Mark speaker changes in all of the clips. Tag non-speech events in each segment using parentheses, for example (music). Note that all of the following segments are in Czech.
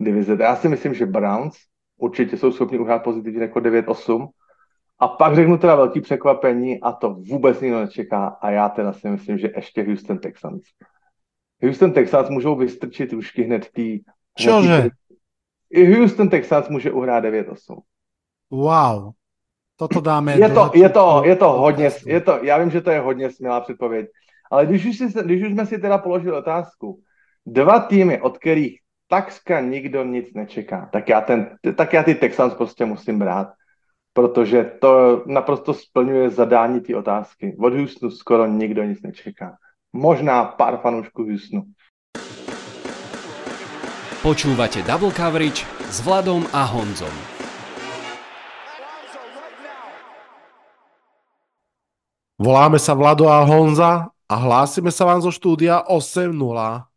Speaker 1: divize. Já si myslím, že Browns určitě jsou schopni uhrát pozitivní jako 9-8. A pak řeknu teda velký překvapení a to vůbec nikdo nečeká a já teda si myslím, že ještě Houston Texans. Houston Texans můžou vystrčit rušky hned tý...
Speaker 2: Čože?
Speaker 1: I Houston Texans může uhrát 9-8.
Speaker 2: Wow. Toto dáme.
Speaker 1: Je to, je to, je to hodně, je to, já vím, že to je hodně smělá předpověď, ale když už, si, když už jsme si teda položili otázku, dva týmy, od kterých takřka nikdo nic nečeká, tak já, ten, tak já ty Texans prostě musím brát, protože to naprosto splňuje zadání ty otázky. Od Houstonu skoro nikdo nic nečeká. Možná pár fanoušků Houstonu.
Speaker 3: Počúvate Double Coverage s Vladom a Honzom.
Speaker 2: Voláme sa Vlado a Honza a hlásime sa vám zo štúdia 8.0.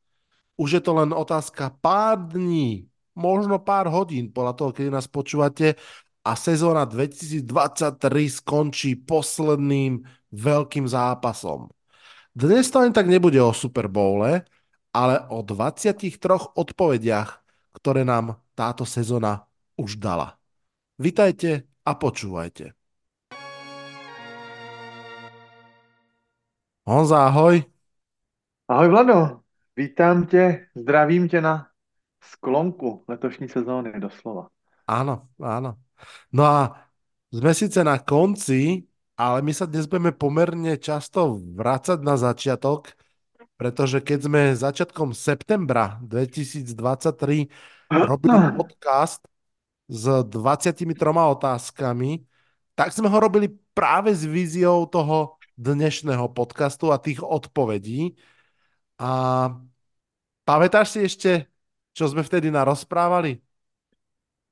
Speaker 2: Už je to len otázka pár dní, možno pár hodín podľa toho, kedy nás počúvate a sezóna 2023 skončí posledným veľkým zápasom. Dnes to ani tak nebude o Super Bowle, ale o 23 odpovediach, ktoré nám táto sezóna už dala. Vitajte a počúvajte. Honza, ahoj.
Speaker 1: Ahoj Vlado, vítám tě, zdravím tě na sklonku letošní sezóny, doslova.
Speaker 2: Áno, áno. No a sme síce na konci, ale my sa dnes budeme pomerne často vrácať na začiatok, pretože keď sme začiatkom septembra 2023 robili (clears throat) podcast s 23 otázkami, tak sme ho robili práve s víziou toho dnešného podcastu a tých odpovedí. A pamätáš si ešte, čo sme vtedy narozprávali?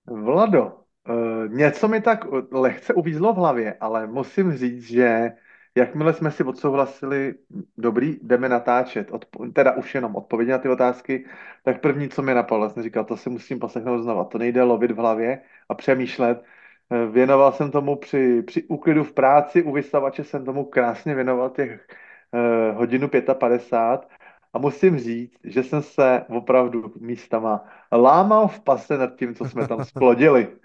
Speaker 1: Vlado, uh, něco mi tak lehce uvízlo v hlavě, ale musím říct, že jakmile jsme si odsouhlasili, dobrý, jdeme natáčet, odpo- teda už jenom odpovědi na ty otázky, tak první, co mi napadlo, jsem říkal, to si musím poslechnout znova. To nejde lovit v hlavě a přemýšlet, Eh, věnoval jsem tomu při, při úklidu v práci, u vystavače jsem tomu krásně věnoval těch uh, hodinu 55 a musím říct, že jsem se opravdu místama lámal v pase nad tím, co jsme tam splodili. (laughs)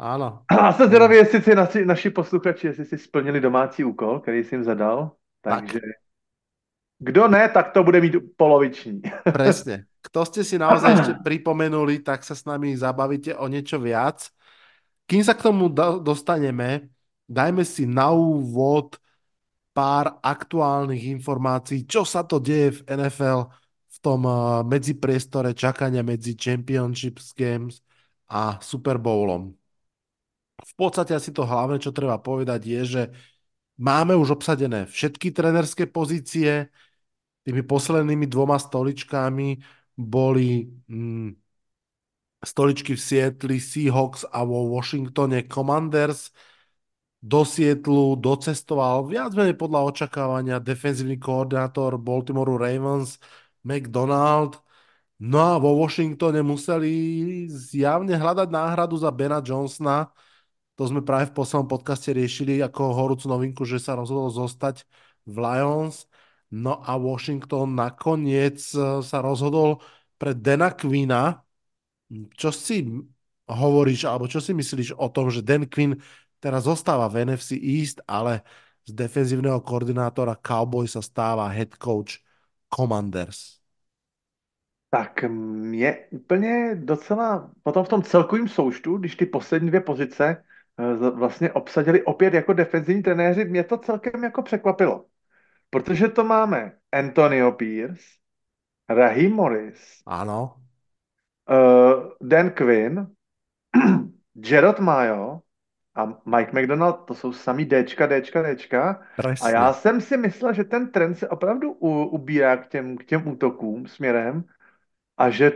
Speaker 2: Ano.
Speaker 1: A jsem zvědavý, jestli si naši, naši posluchači, jestli si splnili domácí úkol, který jsem jim zadal. Takže tak. kdo ne, tak to bude mít poloviční. (laughs)
Speaker 2: Presne. Kto ste si naozaj ešte pripomenuli, tak sa s nami zabavíte o niečo viac. Kým sa k tomu dostaneme, dajme si na úvod pár aktuálnych informácií, čo sa to deje v NFL v tom eh, medzipriestore čakania medzi Championships Games a Super Bowlom. V podstate asi to hlavné, čo treba povedať, je, že máme už obsadené všetky trenerské pozície. Tými poslednými dvoma stoličkami boli mm, stoličky v Sietli, Seahawks a vo Washingtone Commanders. Do Sietlu docestoval viac menej podľa očakávania defenzívny koordinátor Baltimore Ravens McDonald. No a vo Washingtone museli zjavne hľadať náhradu za Bena Johnsona. To sme práve v poslednom podcaste riešili ako horúcu novinku, že sa rozhodol zostať v Lions. No a Washington nakoniec sa rozhodol pre Dana Quina, čo si hovoríš, alebo čo si myslíš o tom, že Dan Quinn teraz zostáva v NFC East, ale z defenzívneho koordinátora Cowboy sa stáva head coach Commanders?
Speaker 1: Tak mě úplně docela potom v tom celkovém součtu, když ty poslední dvě pozice eh, vlastně obsadili opět jako defenzivní trenéři, mě to celkem jako překvapilo. Protože to máme Antonio Pierce, Rahim Morris,
Speaker 2: ano
Speaker 1: uh, Dan Quinn, (clears throat) Gerard Mayo a Mike McDonald, to jsou samý Dčka, Dčka, Dčka. Presně. A já jsem si myslel, že ten trend se opravdu u, ubírá k těm, k těm útokům směrem a že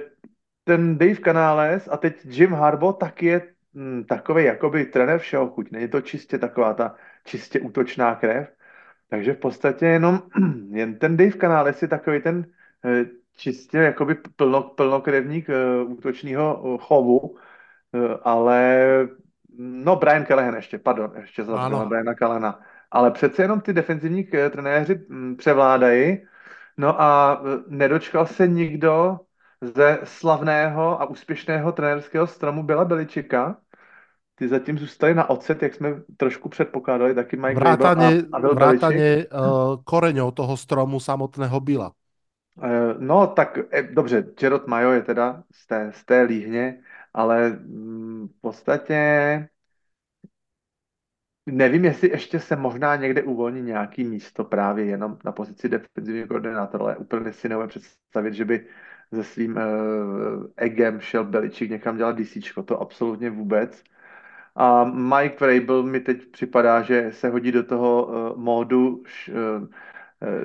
Speaker 1: ten Dave Canales a teď Jim Harbo tak je hm, takový jakoby trenér všeho chuť. Není to čistě taková ta čistě útočná krev. Takže v podstatě jenom (clears throat) jen ten Dave Canales je takový ten eh, čistě jakoby plno, plnokrevník uh, útočního uh, chovu, ale no Brian Callahan ještě, pardon, ještě zapomněl Briana Callahana, ale přece jenom ty defenzivní trenéři um, převládají, no a uh, nedočkal se nikdo ze slavného a úspěšného trenérského stromu Byla Beličika. Ty zatím zůstaly na ocet, jak jsme trošku předpokládali, taky Mike
Speaker 2: vrátane,
Speaker 1: a, a
Speaker 2: vrátane uh, koreňov toho stromu samotného Bila.
Speaker 1: Uh, no, tak e, dobře, Gerard Mayo je teda z té, z té líhně, ale mm, v podstatě Nevím, jestli ještě se možná někde uvolní nějaký místo právě jenom na pozici defenzivního koordinátora, ale úplně si neumím představit, že by se svým uh, egem šel Beličík někam dělat DC, to absolutně vůbec. A Mike Vrabel mi teď připadá, že se hodí do toho uh, módu uh, uh,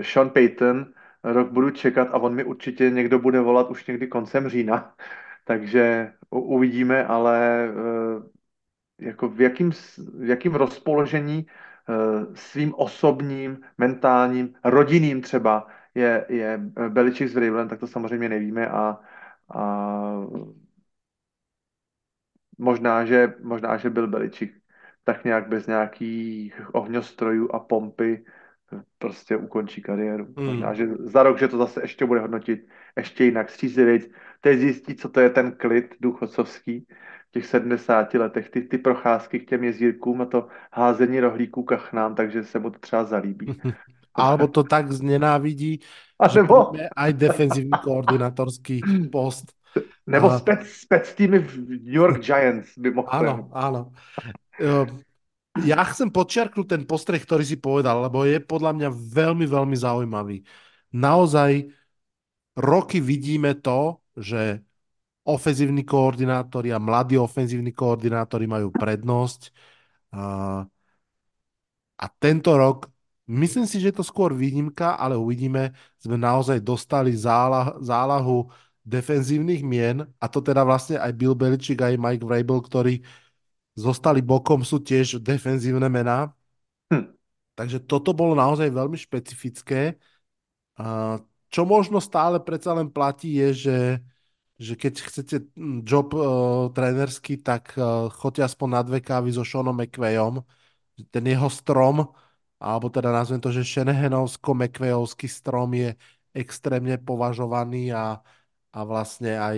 Speaker 1: Sean Payton, rok budu čekat a on mi určitě někdo bude volat už někdy koncem října. Takže uvidíme, ale uh, jako v jakým, v jakým rozpoložení uh, svým osobním, mentálním, rodinným třeba je, je Beličík s Vrabelem, tak to samozřejmě nevíme a, a možná, že, možná, že byl Beličík tak nějak bez nějakých ohňostrojů a pompy prostě ukončí kariéru. Mm. Možná, že za rok, že to zase ještě bude hodnotit ještě jinak, střízlivějc. Teď zjistí, co to je ten klid důchodcovský v těch 70 letech, ty, ty procházky k těm jezírkům a to házení rohlíků kachnám, takže se mu to třeba zalíbí. (laughs)
Speaker 2: Alebo to tak znenávidí,
Speaker 1: a
Speaker 2: že
Speaker 1: nebo...
Speaker 2: aj defenzívny koordinátorský (laughs) post.
Speaker 1: Nebo a... spec, spec týmy v New York Giants by mohli.
Speaker 2: Áno, áno. Ja chcem podčiarknúť ten postreh, ktorý si povedal, lebo je podľa mňa veľmi, veľmi zaujímavý. Naozaj roky vidíme to, že ofenzívni koordinátori a mladí ofenzívni koordinátori majú prednosť. A, a tento rok, myslím si, že je to skôr výnimka, ale uvidíme, sme naozaj dostali zálah, zálahu defenzívnych mien a to teda vlastne aj Bill Belichick, aj Mike Vrabel, ktorí zostali bokom, sú tiež defenzívne mená. Hm. Takže toto bolo naozaj veľmi špecifické. A čo možno stále predsa len platí je, že že keď chcete hm, job uh, trénerský, tak uh, choďte aspoň na dve kávy so Seanom McVayom. Ten jeho strom, alebo teda nazvem to, že Shanahanovsko-McVayovský strom je extrémne považovaný a, a vlastne aj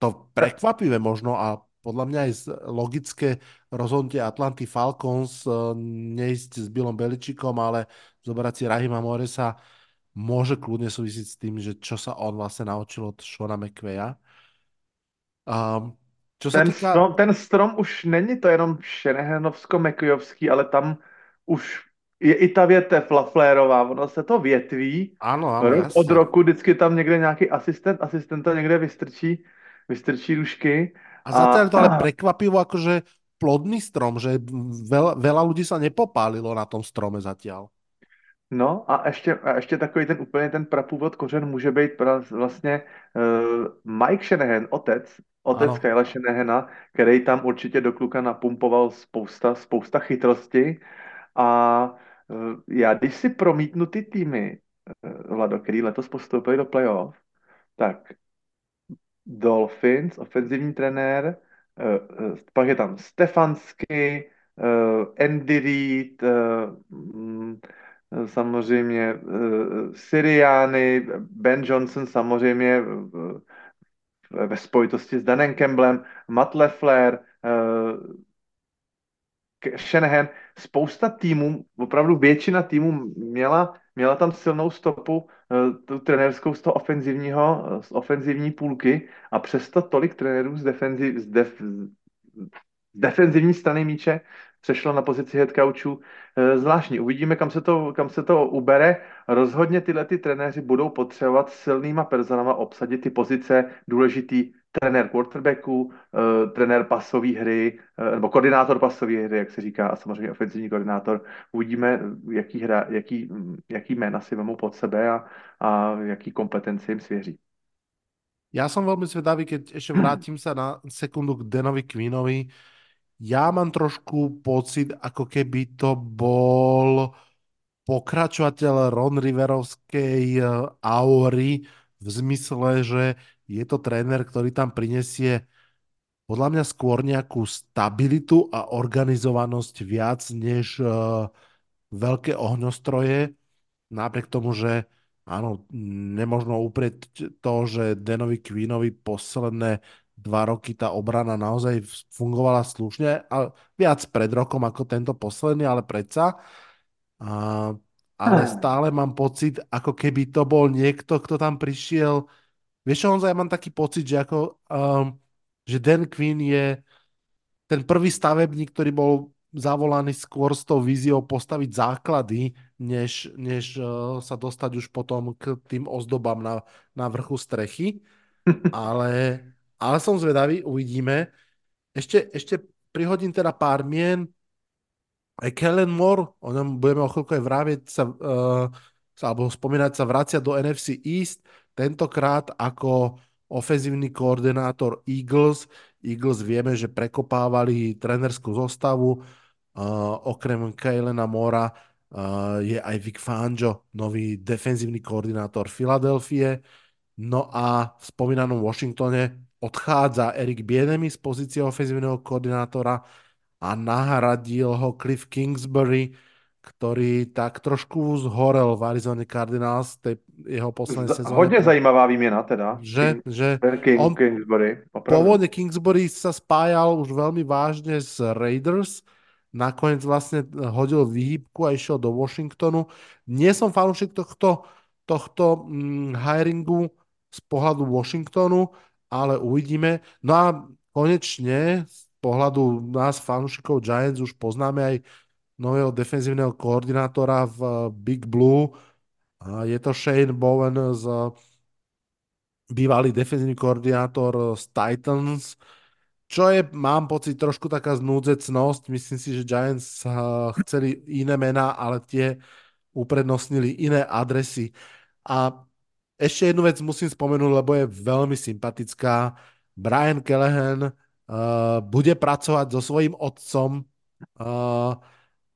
Speaker 2: to prekvapivé možno a podľa mňa aj logické rozhodnutie Atlanty Falcons uh, neísť s Billom Beličikom, ale zobrať si Rahima Moresa môže kľudne súvisiť s tým, že čo sa on vlastne naučil od Shona McVeya. Um,
Speaker 1: čo ten, týká... strom, ten strom už není to jenom Shanahanovsko mcveyovský ale tam už je i ta větev Laflérová, ono se to větví.
Speaker 2: Ano, ano,
Speaker 1: Rok od roku vždycky tam někde nějaký asistent, asistent to někde vystrčí, vystrčí rušky.
Speaker 2: A zatiaľ to ale prekvapivo akože plodný strom, že veľa, veľa ľudí sa nepopálilo na tom strome zatiaľ.
Speaker 1: No a ještě, a ještě takový ten úplně ten prapůvod kořen může být vlastně uh, Mike Shanahan, otec, otec ano. Kyla Shanahana, který tam určitě do kluka napumpoval spousta, spousta chytrosti a uh, já když si promítnu ty týmy, uh, Vlado, který letos postoupili do playoff, tak Dolphins, ofenzivní trenér, uh, uh, pak je tam Stefansky, uh, Andy Reid, uh, samozřejmě uh, Syriány, Ben Johnson samozřejmě uh, ve spojitosti s Danem Campbellem, Matt Leffler, uh, Shanahan, spousta týmů, opravdu většina týmů měla, měla tam silnou stopu, tu trenérskou z toho ofenzivního, z ofenzivní půlky a přesto tolik trenérů z, defenziv, z, def, z defenzivní strany míče přešlo na pozici head coachů. Eh, zvláštní. Uvidíme, kam se to, kam se to ubere. Rozhodně tyhle ty trenéři budou potřebovat silnýma personama obsadit ty pozice důležitý trenér quarterbacku, eh, trenér pasové hry, eh, nebo koordinátor pasové hry, jak se říká, a samozřejmě ofenzivní koordinátor. Uvidíme, jaký, hra, jaký, jaký jména si vemou pod sebe a, a jaký kompetence jim svěří.
Speaker 2: Já jsem velmi zvědavý, keď ještě vrátím se na sekundu k Denovi Queenovi ja mám trošku pocit, ako keby to bol pokračovateľ Ron Riverovskej eh, aury v zmysle, že je to tréner, ktorý tam prinesie podľa mňa skôr nejakú stabilitu a organizovanosť viac než uh, veľké ohňostroje. Napriek tomu, že áno, nemožno uprieť to, že Danovi Queenovi posledné dva roky tá obrana naozaj fungovala slušne, a viac pred rokom ako tento posledný, ale predsa. A, ale stále mám pocit, ako keby to bol niekto, kto tam prišiel. Vieš čo, Honza, ja mám taký pocit, že ako, um, že Dan Quinn je ten prvý stavebník, ktorý bol zavolaný skôr s tou víziou postaviť základy, než, než uh, sa dostať už potom k tým ozdobám na, na vrchu strechy. (laughs) Ale, ale som zvedavý, uvidíme. Ešte, ešte prihodím teda pár mien. Aj Kellen Moore, o ňom budeme o chvíľku aj vráviť, sa, uh, alebo spomínať sa vracia do NFC East, tentokrát ako ofenzívny koordinátor Eagles. Eagles vieme, že prekopávali trenerskú zostavu, uh, okrem Kaylena Mora uh, je aj Vic Fangio, nový defenzívny koordinátor Filadelfie. No a v spomínanom Washingtone odchádza Erik Bienemi z pozície ofenzívneho koordinátora a nahradil ho Cliff Kingsbury, ktorý tak trošku zhorel v Arizona Cardinals tej jeho poslednej sezóne.
Speaker 1: Hodně zajímavá výměna teda.
Speaker 2: Že,
Speaker 1: King,
Speaker 2: že
Speaker 1: King,
Speaker 2: on,
Speaker 1: Kingsbury.
Speaker 2: Opravdu. Pôvodne Kingsbury sa spájal už veľmi vážne s Raiders, nakoniec vlastne hodil výhybku a išiel do Washingtonu. Nie som fanúšik tohto, tohto hm, hiringu z pohľadu Washingtonu, ale uvidíme. No a konečne z pohľadu nás fanúšikov Giants už poznáme aj nového defenzívneho koordinátora v eh, Big Blue. Je to Shane Bowen z bývalý defenzívny koordinátor z Titans, čo je, mám pocit, trošku taká znúdzecnosť. Myslím si, že Giants eh, chceli iné mená, ale tie uprednostnili iné adresy. A ešte jednu vec musím spomenúť, lebo je veľmi sympatická. Brian Callahan uh, bude pracovať so svojím otcom uh,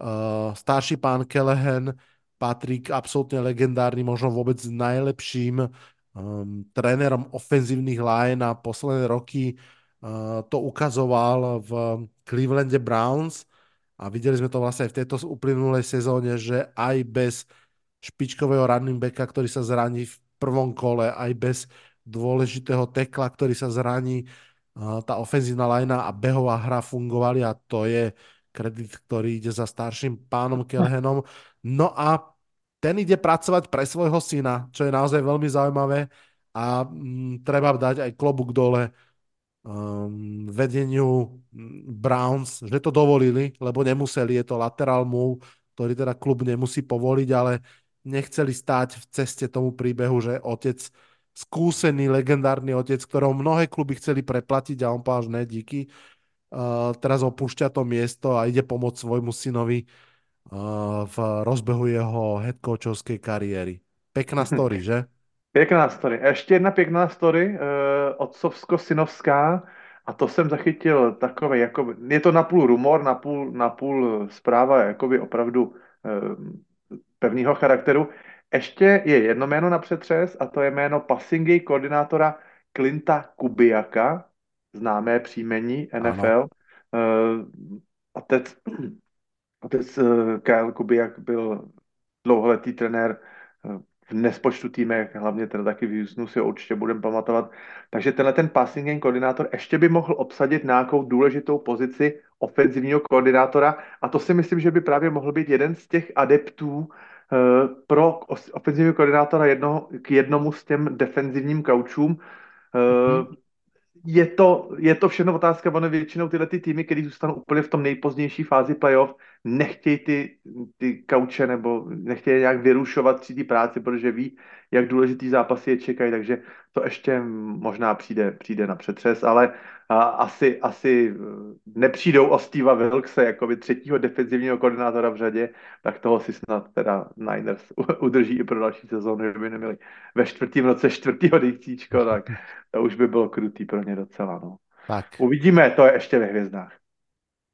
Speaker 2: Uh, starší pán Kelehen patrí k absolútne legendárnym, možno vôbec najlepším um, trénerom ofenzívnych line a posledné roky uh, to ukazoval v Clevelande Browns a videli sme to vlastne aj v tejto uplynulej sezóne, že aj bez špičkového running backa, ktorý sa zraní v prvom kole, aj bez dôležitého tekla, ktorý sa zraní, tá ofenzívna linea a behová hra fungovali a to je kredit, ktorý ide za starším pánom (laughs) Kelhenom. No a ten ide pracovať pre svojho syna, čo je naozaj veľmi zaujímavé a mm, treba dať aj klobúk dole um, vedeniu mm, Browns, že to dovolili, lebo nemuseli, je to lateral move, ktorý teda klub nemusí povoliť, ale nechceli stáť v ceste tomu príbehu, že otec, skúsený, legendárny otec, ktorého mnohé kluby chceli preplatiť a on povedal, že ne, díky, Uh, teraz opúšťa to miesto a ide pomôcť svojmu synovi uh, v rozbehu jeho headcoachovskej kariéry. Pekná story, že? (laughs)
Speaker 1: Pěkná story. Ještě jedna pěkná story, uh, otcovsko-synovská, a to jsem zachytil takové, jako, je to napůl rumor, napůl, napůl zpráva jakoby opravdu uh, pevného charakteru. Ještě je jedno jméno na přetřes a to je jméno passingy koordinátora Klinta Kubiaka, známé příjmení NFL. Uh, otec, (clears throat) otec uh, Kyle Kubiak byl dlouholetý trenér uh, v nespočtu týmech, hlavně teda taky v Houstonu si ho určitě budeme pamatovat. Takže tenhle ten passing game koordinátor ještě by mohl obsadit nějakou důležitou pozici ofenzivního koordinátora a to si myslím, že by právě mohl být jeden z těch adeptů pro ofenzivního koordinátora jedno, k jednomu z těm defenzivním kaučům. Mm-hmm je to, je to všechno otázka, ono většinou tyhle ty týmy, které zůstanou úplně v tom nejpozdější fázi playoff, nechtějí ty, ty kauče nebo nechtějí nějak vyrušovat při té práci, protože ví, jak důležitý zápasy je čekají, takže to ještě možná přijde, přijde na přetřes, ale a, asi, asi nepřijdou o Steva Wilkse jako by třetího defenzivního koordinátora v řadě, tak toho si snad teda Niners udrží i pro další sezónu, že by neměli ve čtvrtém roce čtvrtýho dejcíčko, tak to už by bylo krutý pro ně docela. No. Tak. Uvidíme, to je ještě ve hvězdách.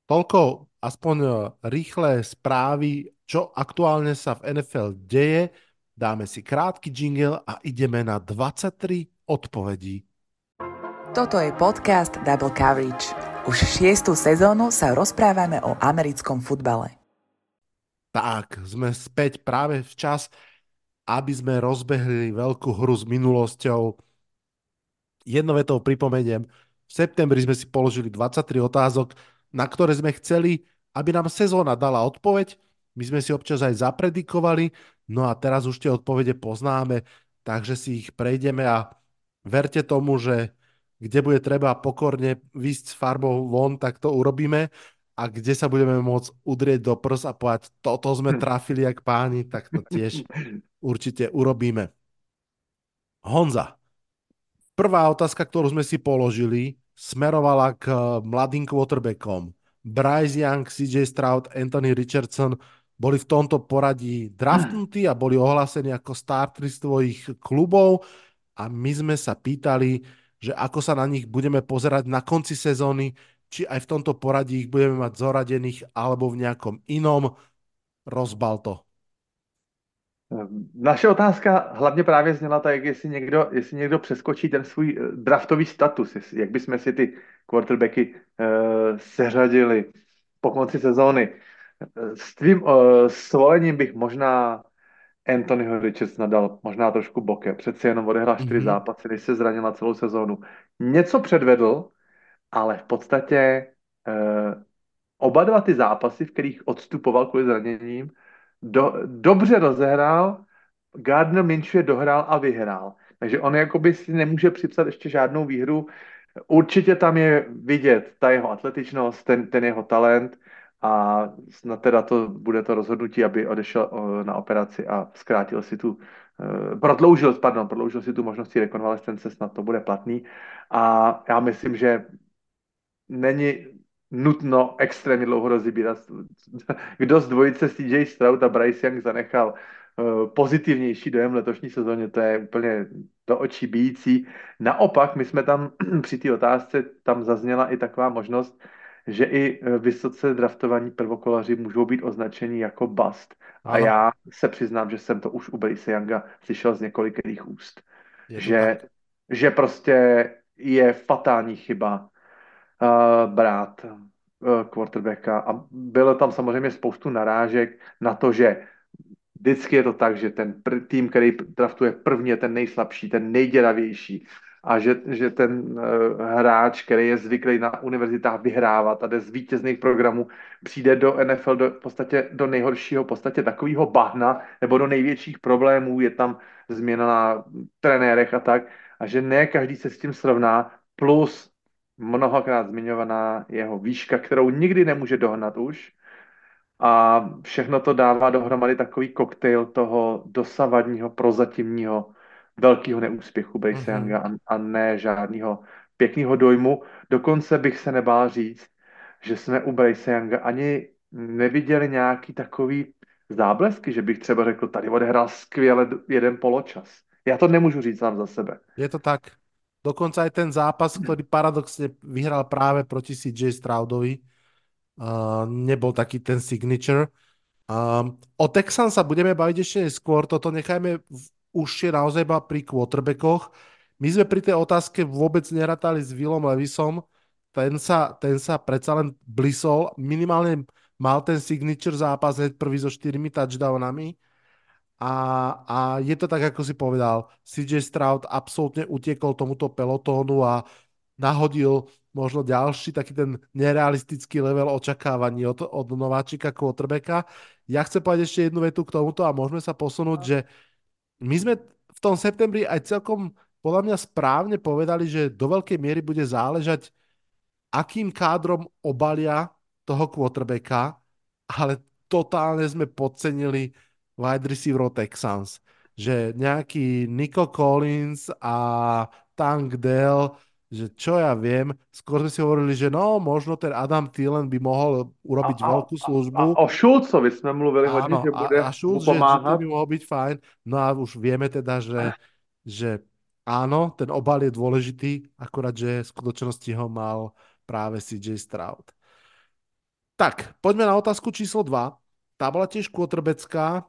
Speaker 2: Toľko aspoň eh, rýchle správy, čo aktuálne sa v NFL deje. Dáme si krátky jingle a ideme na 23 odpovedí.
Speaker 4: Toto je podcast Double Coverage. Už šiestu sezónu sa rozprávame o americkom futbale.
Speaker 2: Tak, sme späť práve včas aby sme rozbehli veľkú hru s minulosťou. Jedno vetou pripomeniem, v septembri sme si položili 23 otázok, na ktoré sme chceli, aby nám sezóna dala odpoveď. My sme si občas aj zapredikovali, no a teraz už tie odpovede poznáme, takže si ich prejdeme a verte tomu, že kde bude treba pokorne vysť s farbou von, tak to urobíme a kde sa budeme môcť udrieť do prs a povedať, toto sme hm. trafili jak páni, tak to tiež určite urobíme. Honza, prvá otázka, ktorú sme si položili, smerovala k mladým quarterbackom. Bryce Young, CJ Stroud, Anthony Richardson boli v tomto poradí draftnutí a boli ohlásení ako starteri z tvojich klubov a my sme sa pýtali, že ako sa na nich budeme pozerať na konci sezóny, či aj v tomto poradí ich budeme mať zoradených alebo v nejakom inom. Rozbal to.
Speaker 1: Naše otázka hlavně právě zněla tak, jestli někdo, jestli někdo přeskočí ten svůj eh, draftový status, jak bychom si ty quarterbacky uh, seřadili po konci sezóny. Eh, s tvým uh, svolením bych možná Anthonyho Richards nadal možná trošku bokem. Přeci jenom odehrál čtyři mm-hmm. zápasy, než se zranil na celou sezónu. Něco předvedl, ale v podstatě eh, oba dva ty zápasy, v kterých odstupoval kvůli zraněním, do, dobře rozehrál, Gardner Minshew je dohrál a vyhrál. Takže on jakoby si nemůže připsat ještě žádnou výhru. Určitě tam je vidět ta jeho atletičnost, ten, ten jeho talent a snad teda to bude to rozhodnutí, aby odešel na operaci a zkrátil si tu, eh, prodloužil, pardon, prodloužil si tu možnosti rekonvalescence, snad to bude platný. A já myslím, že není nutno extrémně dlouho rozbírat. Kdo z dvojice CJ Stroud a Bryce Young zanechal eh, pozitivnější dojem letošní sezóně, to je úplně do očí bíjící. Naopak, my jsme tam (clears throat) při té otázce, tam zazněla i taková možnost, že i eh, vysoce draftovaní prvokolaři můžou být označeni jako bust. Ano. A já se přiznám, že jsem to už u Bryce Younga slyšel z několikých úst. že, že prostě je fatální chyba uh, brát uh, quarterbacka. A bylo tam samozřejmě spoustu narážek na to, že vždycky je to tak, že ten tým, který draftuje první, je ten nejslabší, ten nejděravější. A že, že ten uh, hráč, který je zvyklý na univerzitách vyhrávat a jde z vítězných programů, přijde do NFL do, v podstatě do nejhoršího, podstatě takového bahna nebo do největších problémů, je tam změna na trenérech a tak, a že ne každý se s tím srovná, plus mnohokrát zmiňovaná jeho výška, kterou nikdy nemůže dohnat už. A všechno to dává dohromady takový koktejl toho dosavadního, prozatímního velkého neúspěchu Bryce mm-hmm. Younga a, a ne žádného pěkného dojmu. Dokonce bych se nebál říct, že jsme u Younga ani neviděli nějaký takový záblesky, že bych třeba řekl, tady odehrál skvěle jeden poločas. Já to nemůžu říct sám za sebe.
Speaker 2: Je to tak. Dokonca aj ten zápas, ktorý paradoxne vyhral práve proti CJ Stroudovi, uh, nebol taký ten signature. Um, o Texan sa budeme baviť ešte neskôr, toto nechajme už je naozaj iba pri quarterbackoch. My sme pri tej otázke vôbec neratali s Willom Levisom, ten sa, ten sa predsa len blisol, minimálne mal ten signature zápas hneď prvý so štyrmi touchdownami a, a je to tak, ako si povedal, CJ Stroud absolútne utiekol tomuto pelotónu a nahodil možno ďalší taký ten nerealistický level očakávaní od, od nováčika quarterbacka. Ja chcem povedať ešte jednu vetu k tomuto a môžeme sa posunúť, že my sme v tom septembri aj celkom podľa mňa správne povedali, že do veľkej miery bude záležať, akým kádrom obalia toho quarterbacka, ale totálne sme podcenili wide receiver Texans. Že nejaký Nico Collins a Tank Dell, že čo ja viem, skôr sme si hovorili, že no, možno ten Adam Thielen by mohol urobiť a, veľkú službu.
Speaker 1: A, a o Schulzovi sme mluvili hodně, že bude a, a Schulz, že, že
Speaker 2: to by mohol byť fajn. No a už vieme teda, že, že áno, ten obal je dôležitý, akorát, že v skutočnosti ho mal práve CJ Stroud. Tak, poďme na otázku číslo 2 tá bola tiež quarterbacká,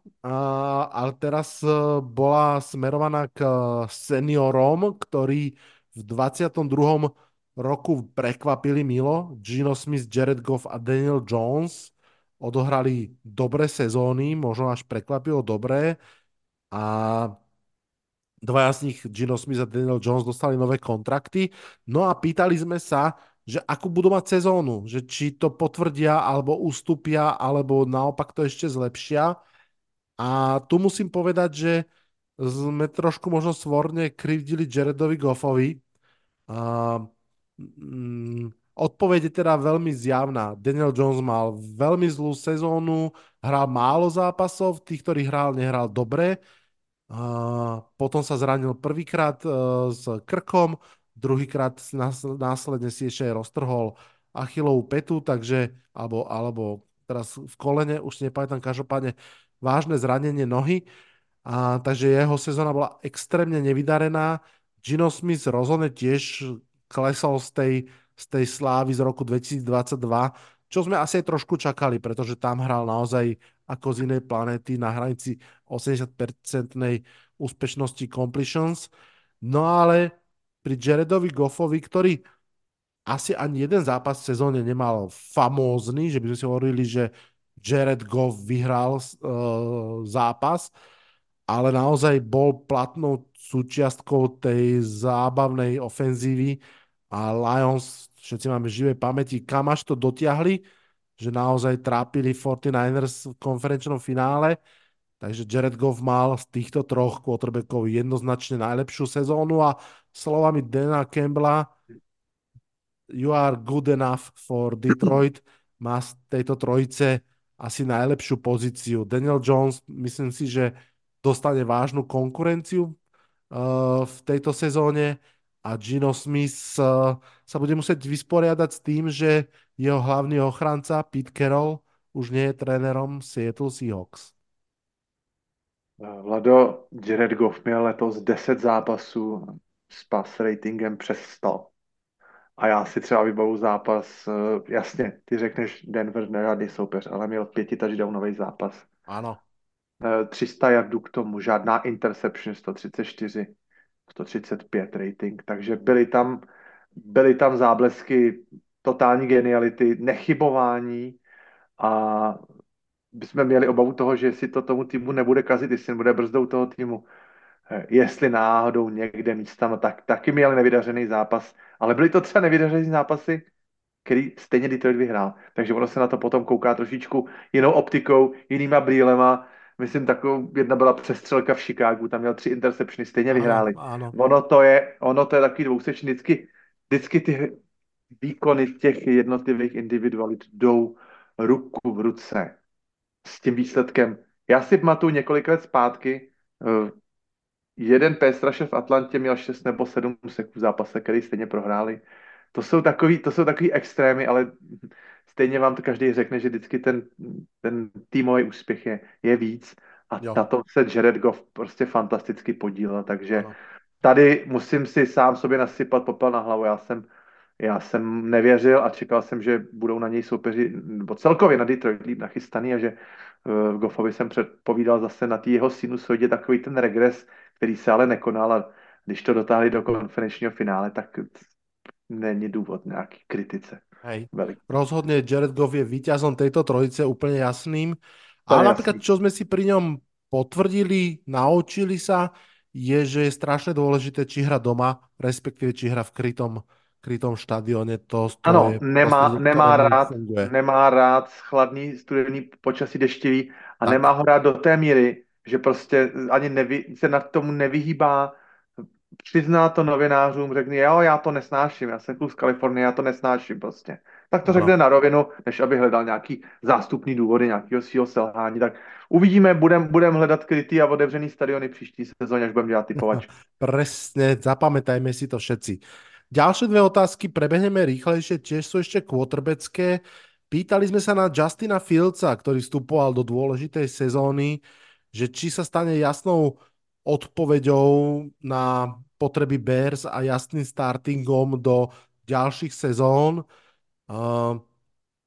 Speaker 2: ale teraz e, bola smerovaná k seniorom, ktorí v 22. roku prekvapili Milo. Gino Smith, Jared Goff a Daniel Jones odohrali dobré sezóny, možno až prekvapilo dobré. a dvaja z nich, Gino Smith a Daniel Jones, dostali nové kontrakty. No a pýtali sme sa, že ako budú mať sezónu, že či to potvrdia, alebo ustúpia, alebo naopak to ešte zlepšia. A tu musím povedať, že sme trošku možno svorne krivdili Jaredovi Goffovi. A, mm, odpoveď je teda veľmi zjavná. Daniel Jones mal veľmi zlú sezónu, hral málo zápasov, tých, ktorí hral, nehral dobre. A potom sa zranil prvýkrát uh, s krkom, druhýkrát následne si ešte roztrhol achilovú petu, takže, alebo, alebo teraz v kolene, už si nepamätám, každopádne vážne zranenie nohy. A, takže jeho sezóna bola extrémne nevydarená. Gino Smith rozhodne tiež klesol z tej, z tej slávy z roku 2022, čo sme asi aj trošku čakali, pretože tam hral naozaj ako z inej planéty na hranici 80-percentnej úspešnosti completions. No ale pri Jaredovi Goffovi, ktorý asi ani jeden zápas v sezóne nemal famózny, že by sme si hovorili, že Jared Goff vyhral uh, zápas, ale naozaj bol platnou súčiastkou tej zábavnej ofenzívy a Lions, všetci máme živé pamäti, kam až to dotiahli, že naozaj trápili 49ers v konferenčnom finále, takže Jared Goff mal z týchto troch quarterbackov jednoznačne najlepšiu sezónu a slovami Dana Campbella you are good enough for Detroit, má z tejto trojice asi najlepšiu pozíciu. Daniel Jones, myslím si, že dostane vážnu konkurenciu uh, v tejto sezóne a Gino Smith uh, sa bude musieť vysporiadať s tým, že jeho hlavný ochranca Pete Carroll už nie je trénerom Seattle Seahawks.
Speaker 1: Vlado, Jared Goff měl letos 10 zápasů s pass ratingem přes 100. A já si třeba vybavu zápas, uh, jasně, ty řekneš Denver nerady soupeř, ale měl pěti touchdownový zápas.
Speaker 2: Ano.
Speaker 1: 300 jardů k tomu, žádná interception, 134, 135 rating, takže byly tam, byly tam záblesky totální geniality, nechybování a bychom měli obavu toho, že si to tomu týmu nebude kazit, jestli nebude brzdou toho týmu, eh, jestli náhodou někde místama, tak taky měli nevydařený zápas, ale byly to třeba nevydařený zápasy, který stejně Detroit vyhrál. Takže ono se na to potom kouká trošičku jinou optikou, jinýma brýlema, myslím, takovou, jedna byla přestřelka v Chicagu, tam měl tři interceptiony, stejně vyhráli.
Speaker 2: Ano,
Speaker 1: Ono to je, ono to je takový dvousečný, vždycky, vždycky ty výkony těch jednotlivých individualit jdou ruku v ruce s tím výsledkem. Já si pamatuju několik let zpátky, uh, jeden péstraše v Atlantě měl 6 nebo 7 sekund v zápase, který stejně prohráli. To jsou takový, to jsou takový extrémy, ale stejně vám to každý řekne, že vždycky ten, ten týmový úspěch je, je víc a jo. na tom se Jared Goff prostě fantasticky podílel, takže ano. tady musím si sám sobě nasypat popel na hlavu. Já jsem, já jsem nevěřil a čekal jsem, že budou na něj soupeři, nebo celkově na Detroit líp nachystaný a že uh, Goffovi jsem předpovídal zase na té jeho sinusoidě takový ten regres, který se ale nekonal a když to dotáhli do konferenčního finále, tak není důvod nějaký kritice.
Speaker 2: Hej. Velik. Rozhodne Jared Goff je víťazom tejto trojice úplne jasným. Ale napríklad, čo sme si pri ňom potvrdili, naučili sa, je, že je strašne dôležité, či hra doma, respektíve či hra v krytom, krytom štadióne. To, to
Speaker 1: ano, nemá, prostě, nemá, rád, nemá rád chladný, studený počasí deštivý a tak. nemá ho rád do té míry, že prostě ani nevy, se nad tomu nevyhýbá přizná to novinářům, řekne, jo, já to nesnáším, já jsem kluk z Kalifornie, já to nesnáším prostě. Tak to no. řekne na rovinu, než aby hledal nějaký zástupný důvody nějakého svého selhání. Tak uvidíme, budeme budem hledat krytý a otevřený stadiony příští sezóně, až budeme dělat typovač. (laughs)
Speaker 2: Presne, zapamätajme si to všetci. Ďalšie dve otázky prebehneme rýchlejšie, tiež sú ešte quarterbacké. Pýtali sme sa na Justina Fieldsa, ktorý vstupoval do dôležitej sezóny, že či sa stane jasnou odpoveďou na potreby Bears a jasným startingom do ďalších sezón. Uh,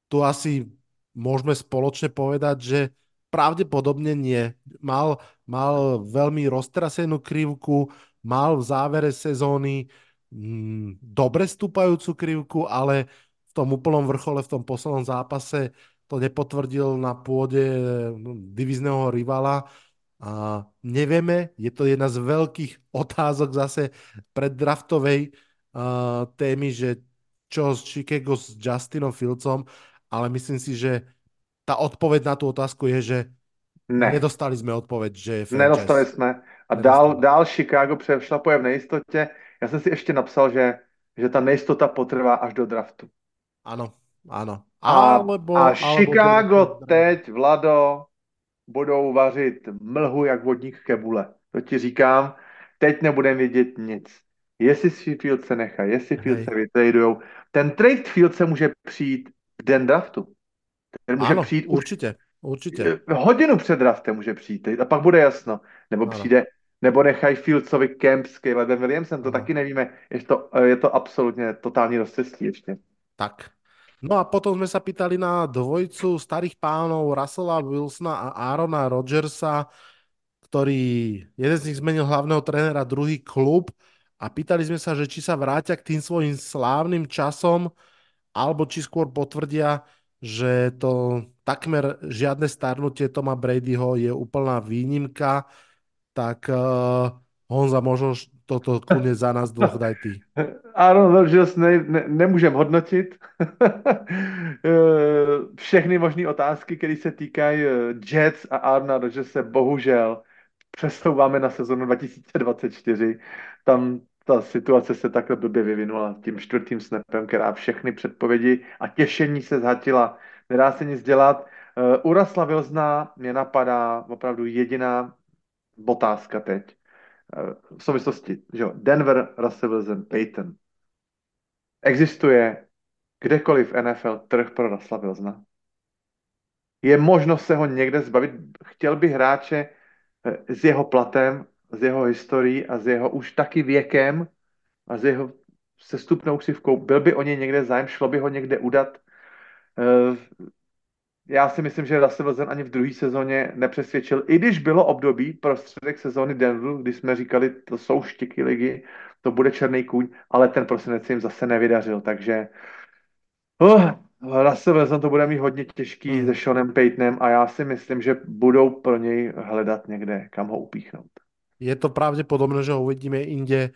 Speaker 2: tu asi môžeme spoločne povedať, že pravdepodobne nie. Mal, mal veľmi roztrasenú krivku, mal v závere sezóny mm, dobre stúpajúcu krivku, ale v tom úplnom vrchole, v tom poslednom zápase to nepotvrdil na pôde no, divizného rivala A nevieme, je to jedna z veľkých otázok zase preddraftovej uh, témy, že čo z Chicago s Justinom Fieldsom, ale myslím si, že tá odpoveď na tú otázku je, že ne. nedostali sme odpoveď, že je
Speaker 1: franchise. Nedostali jsme. A dál, dál Chicago přešlapuje v nejistotě. Já jsem si ještě napsal, že, že ta nejistota potrvá až do draftu.
Speaker 2: Ano, ano.
Speaker 1: A, alebo, a Chicago alebo... teď, Vlado, budou vařit mlhu jak vodník kebule. To ti říkám, teď nebudeme vědět nic. Jestli si Field se nechá, jestli Field Hej. se vytradujou. Ten trade Field se může přijít v den draftu.
Speaker 2: Ten může ano, přijít určitě, určitě.
Speaker 1: Hodinu před draftem může přijít a pak bude jasno. Nebo ano. přijde, nebo nechají Fieldsovi kemp s Calebem Williamsem, to ano. taky nevíme. Je to, je to absolutně totální rozcestí ještě.
Speaker 2: Tak, No a potom sme sa pýtali na dvojicu starých pánov Russella Wilsona a Arona Rodgersa, ktorý jeden z nich zmenil hlavného trénera, druhý klub a pýtali sme sa, že či sa vrátia k tým svojim slávnym časom, alebo či skôr potvrdia, že to takmer žiadne starnutie Toma Bradyho je úplná výnimka, tak uh, Honza, možno toto kľudne za nás dvoch daj ty. (laughs)
Speaker 1: Ano, Rodgers ne, ne, nemůžem hodnotit. (laughs) Všechny možné otázky, které se týkají eh, Jets a Arna se bohužel přesouváme na sezonu 2024. Tam ta situace se takhle blbě vyvinula tím čtvrtým snapem, která všechny předpovědi a těšení se zhatila. Nedá se nic dělat. Urasla Vilzna mě napadá opravdu jediná otázka teď v souvislosti, že jo, Denver, Russell Wilson, Peyton. Existuje kdekoliv NFL trh pro Russella Wilsona? Je možnost se ho někde zbavit? Chtěl by hráče eh, s jeho platem, s jeho historií a s jeho už taky věkem a s jeho sestupnou křivkou. Byl by o něj někde zájem, šlo by ho někde udat? Já si myslím, že Russell Wilson ani v druhé sezóně nepřesvědčil, i když bylo období prostředek sezóny Denveru, kdy jsme říkali, to jsou štiky ligy, to bude černý kůň, ale ten prosinec jim zase nevydařil, takže uh, Russell Wilson to bude mít hodně těžký hmm. se Seanem Paytonem a já si myslím, že budou pro něj hledat někde, kam ho upíchnout.
Speaker 2: Je to pravděpodobné, že ho uvidíme inde.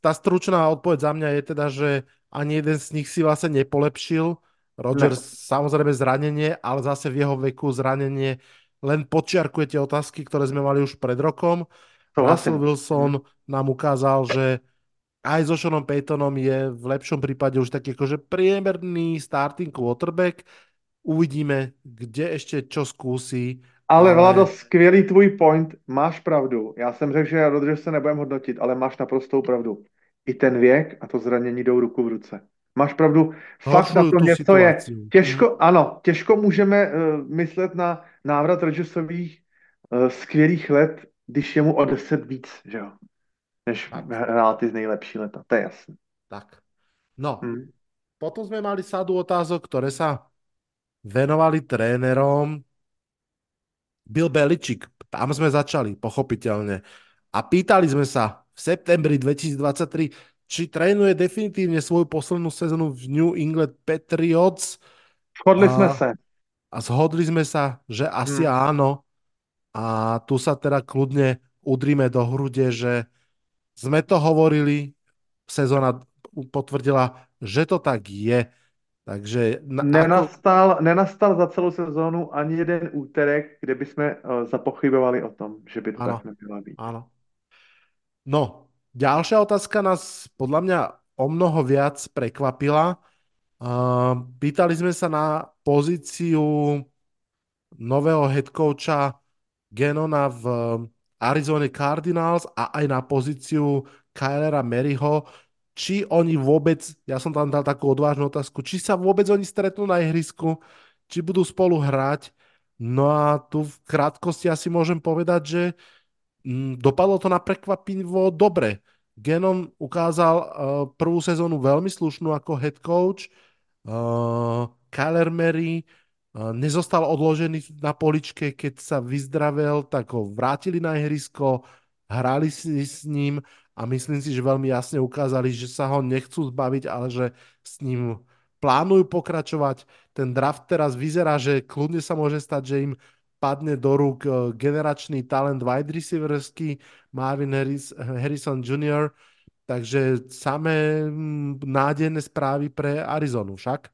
Speaker 2: Ta stručná odpověď za mě je teda, že ani jeden z nich si vlastně nepolepšil, Rodgers no. samozrejme zranenie, ale zase v jeho veku zranenie len podčiarkuje tie otázky, ktoré sme mali už pred rokom. To Russell Wilson nám ukázal, že aj so Seanom Paytonom je v lepšom prípade už taký akože priemerný starting quarterback. Uvidíme, kde ešte čo skúsi.
Speaker 1: Ale, ale... Vlado, skvělý tvůj point, máš pravdu. Já jsem řekl, že Rodgers se nebudem hodnotit, ale máš naprostou pravdu. I ten věk a to zranění jdou ruku v ruce. Máš pravdu, fakt na to něco je. Těžko, ano, těžko můžeme uh, myslet na návrat Rodgersových uh, skvělých let, když je mu o deset víc, že jo, než hrál ty z nejlepší leta, to je jasné.
Speaker 2: Tak, no, hmm. potom jsme mali sadu otázok, které se venovali trénerom. Bill Beličik, tam jsme začali, pochopitelně. A pýtali jsme se v septembri 2023, či trénuje definitívne svoju poslednú sezonu v New England Patriots.
Speaker 1: Shodli sme sa.
Speaker 2: A zhodli sme sa, že asi hmm. áno. A tu sa teda kľudne udrime do hrude, že sme to hovorili, sezóna potvrdila, že to tak je. Takže
Speaker 1: na, nenastal, ako... nenastal za celou sezónu ani jeden úterek, kde by sme uh, zapochybovali o tom, že by to ano, tak nemělo být.
Speaker 2: Ano. No, Ďalšia otázka nás podľa mňa o mnoho viac prekvapila. Pýtali sme sa na pozíciu nového head coacha Genona v Arizona Cardinals a aj na pozíciu Kylera Maryho, či oni vôbec, ja som tam dal takú odvážnu otázku, či sa vôbec oni stretnú na ihrisku, či budú spolu hrať. No a tu v krátkosti asi môžem povedať, že dopadlo to na prekvapivo dobre. Genon ukázal uh, prvú sezónu veľmi slušnú ako head coach. Uh, Kyler Mary uh, nezostal odložený na poličke, keď sa vyzdravel, tak ho vrátili na ihrisko, hrali si s ním a myslím si, že veľmi jasne ukázali, že sa ho nechcú zbaviť, ale že s ním plánujú pokračovať. Ten draft teraz vyzerá, že kľudne sa môže stať, že im spadne do rúk generačný talent wide receiversky Marvin Harris, Harrison Jr., takže samé nádejné zprávy pre Arizonu však.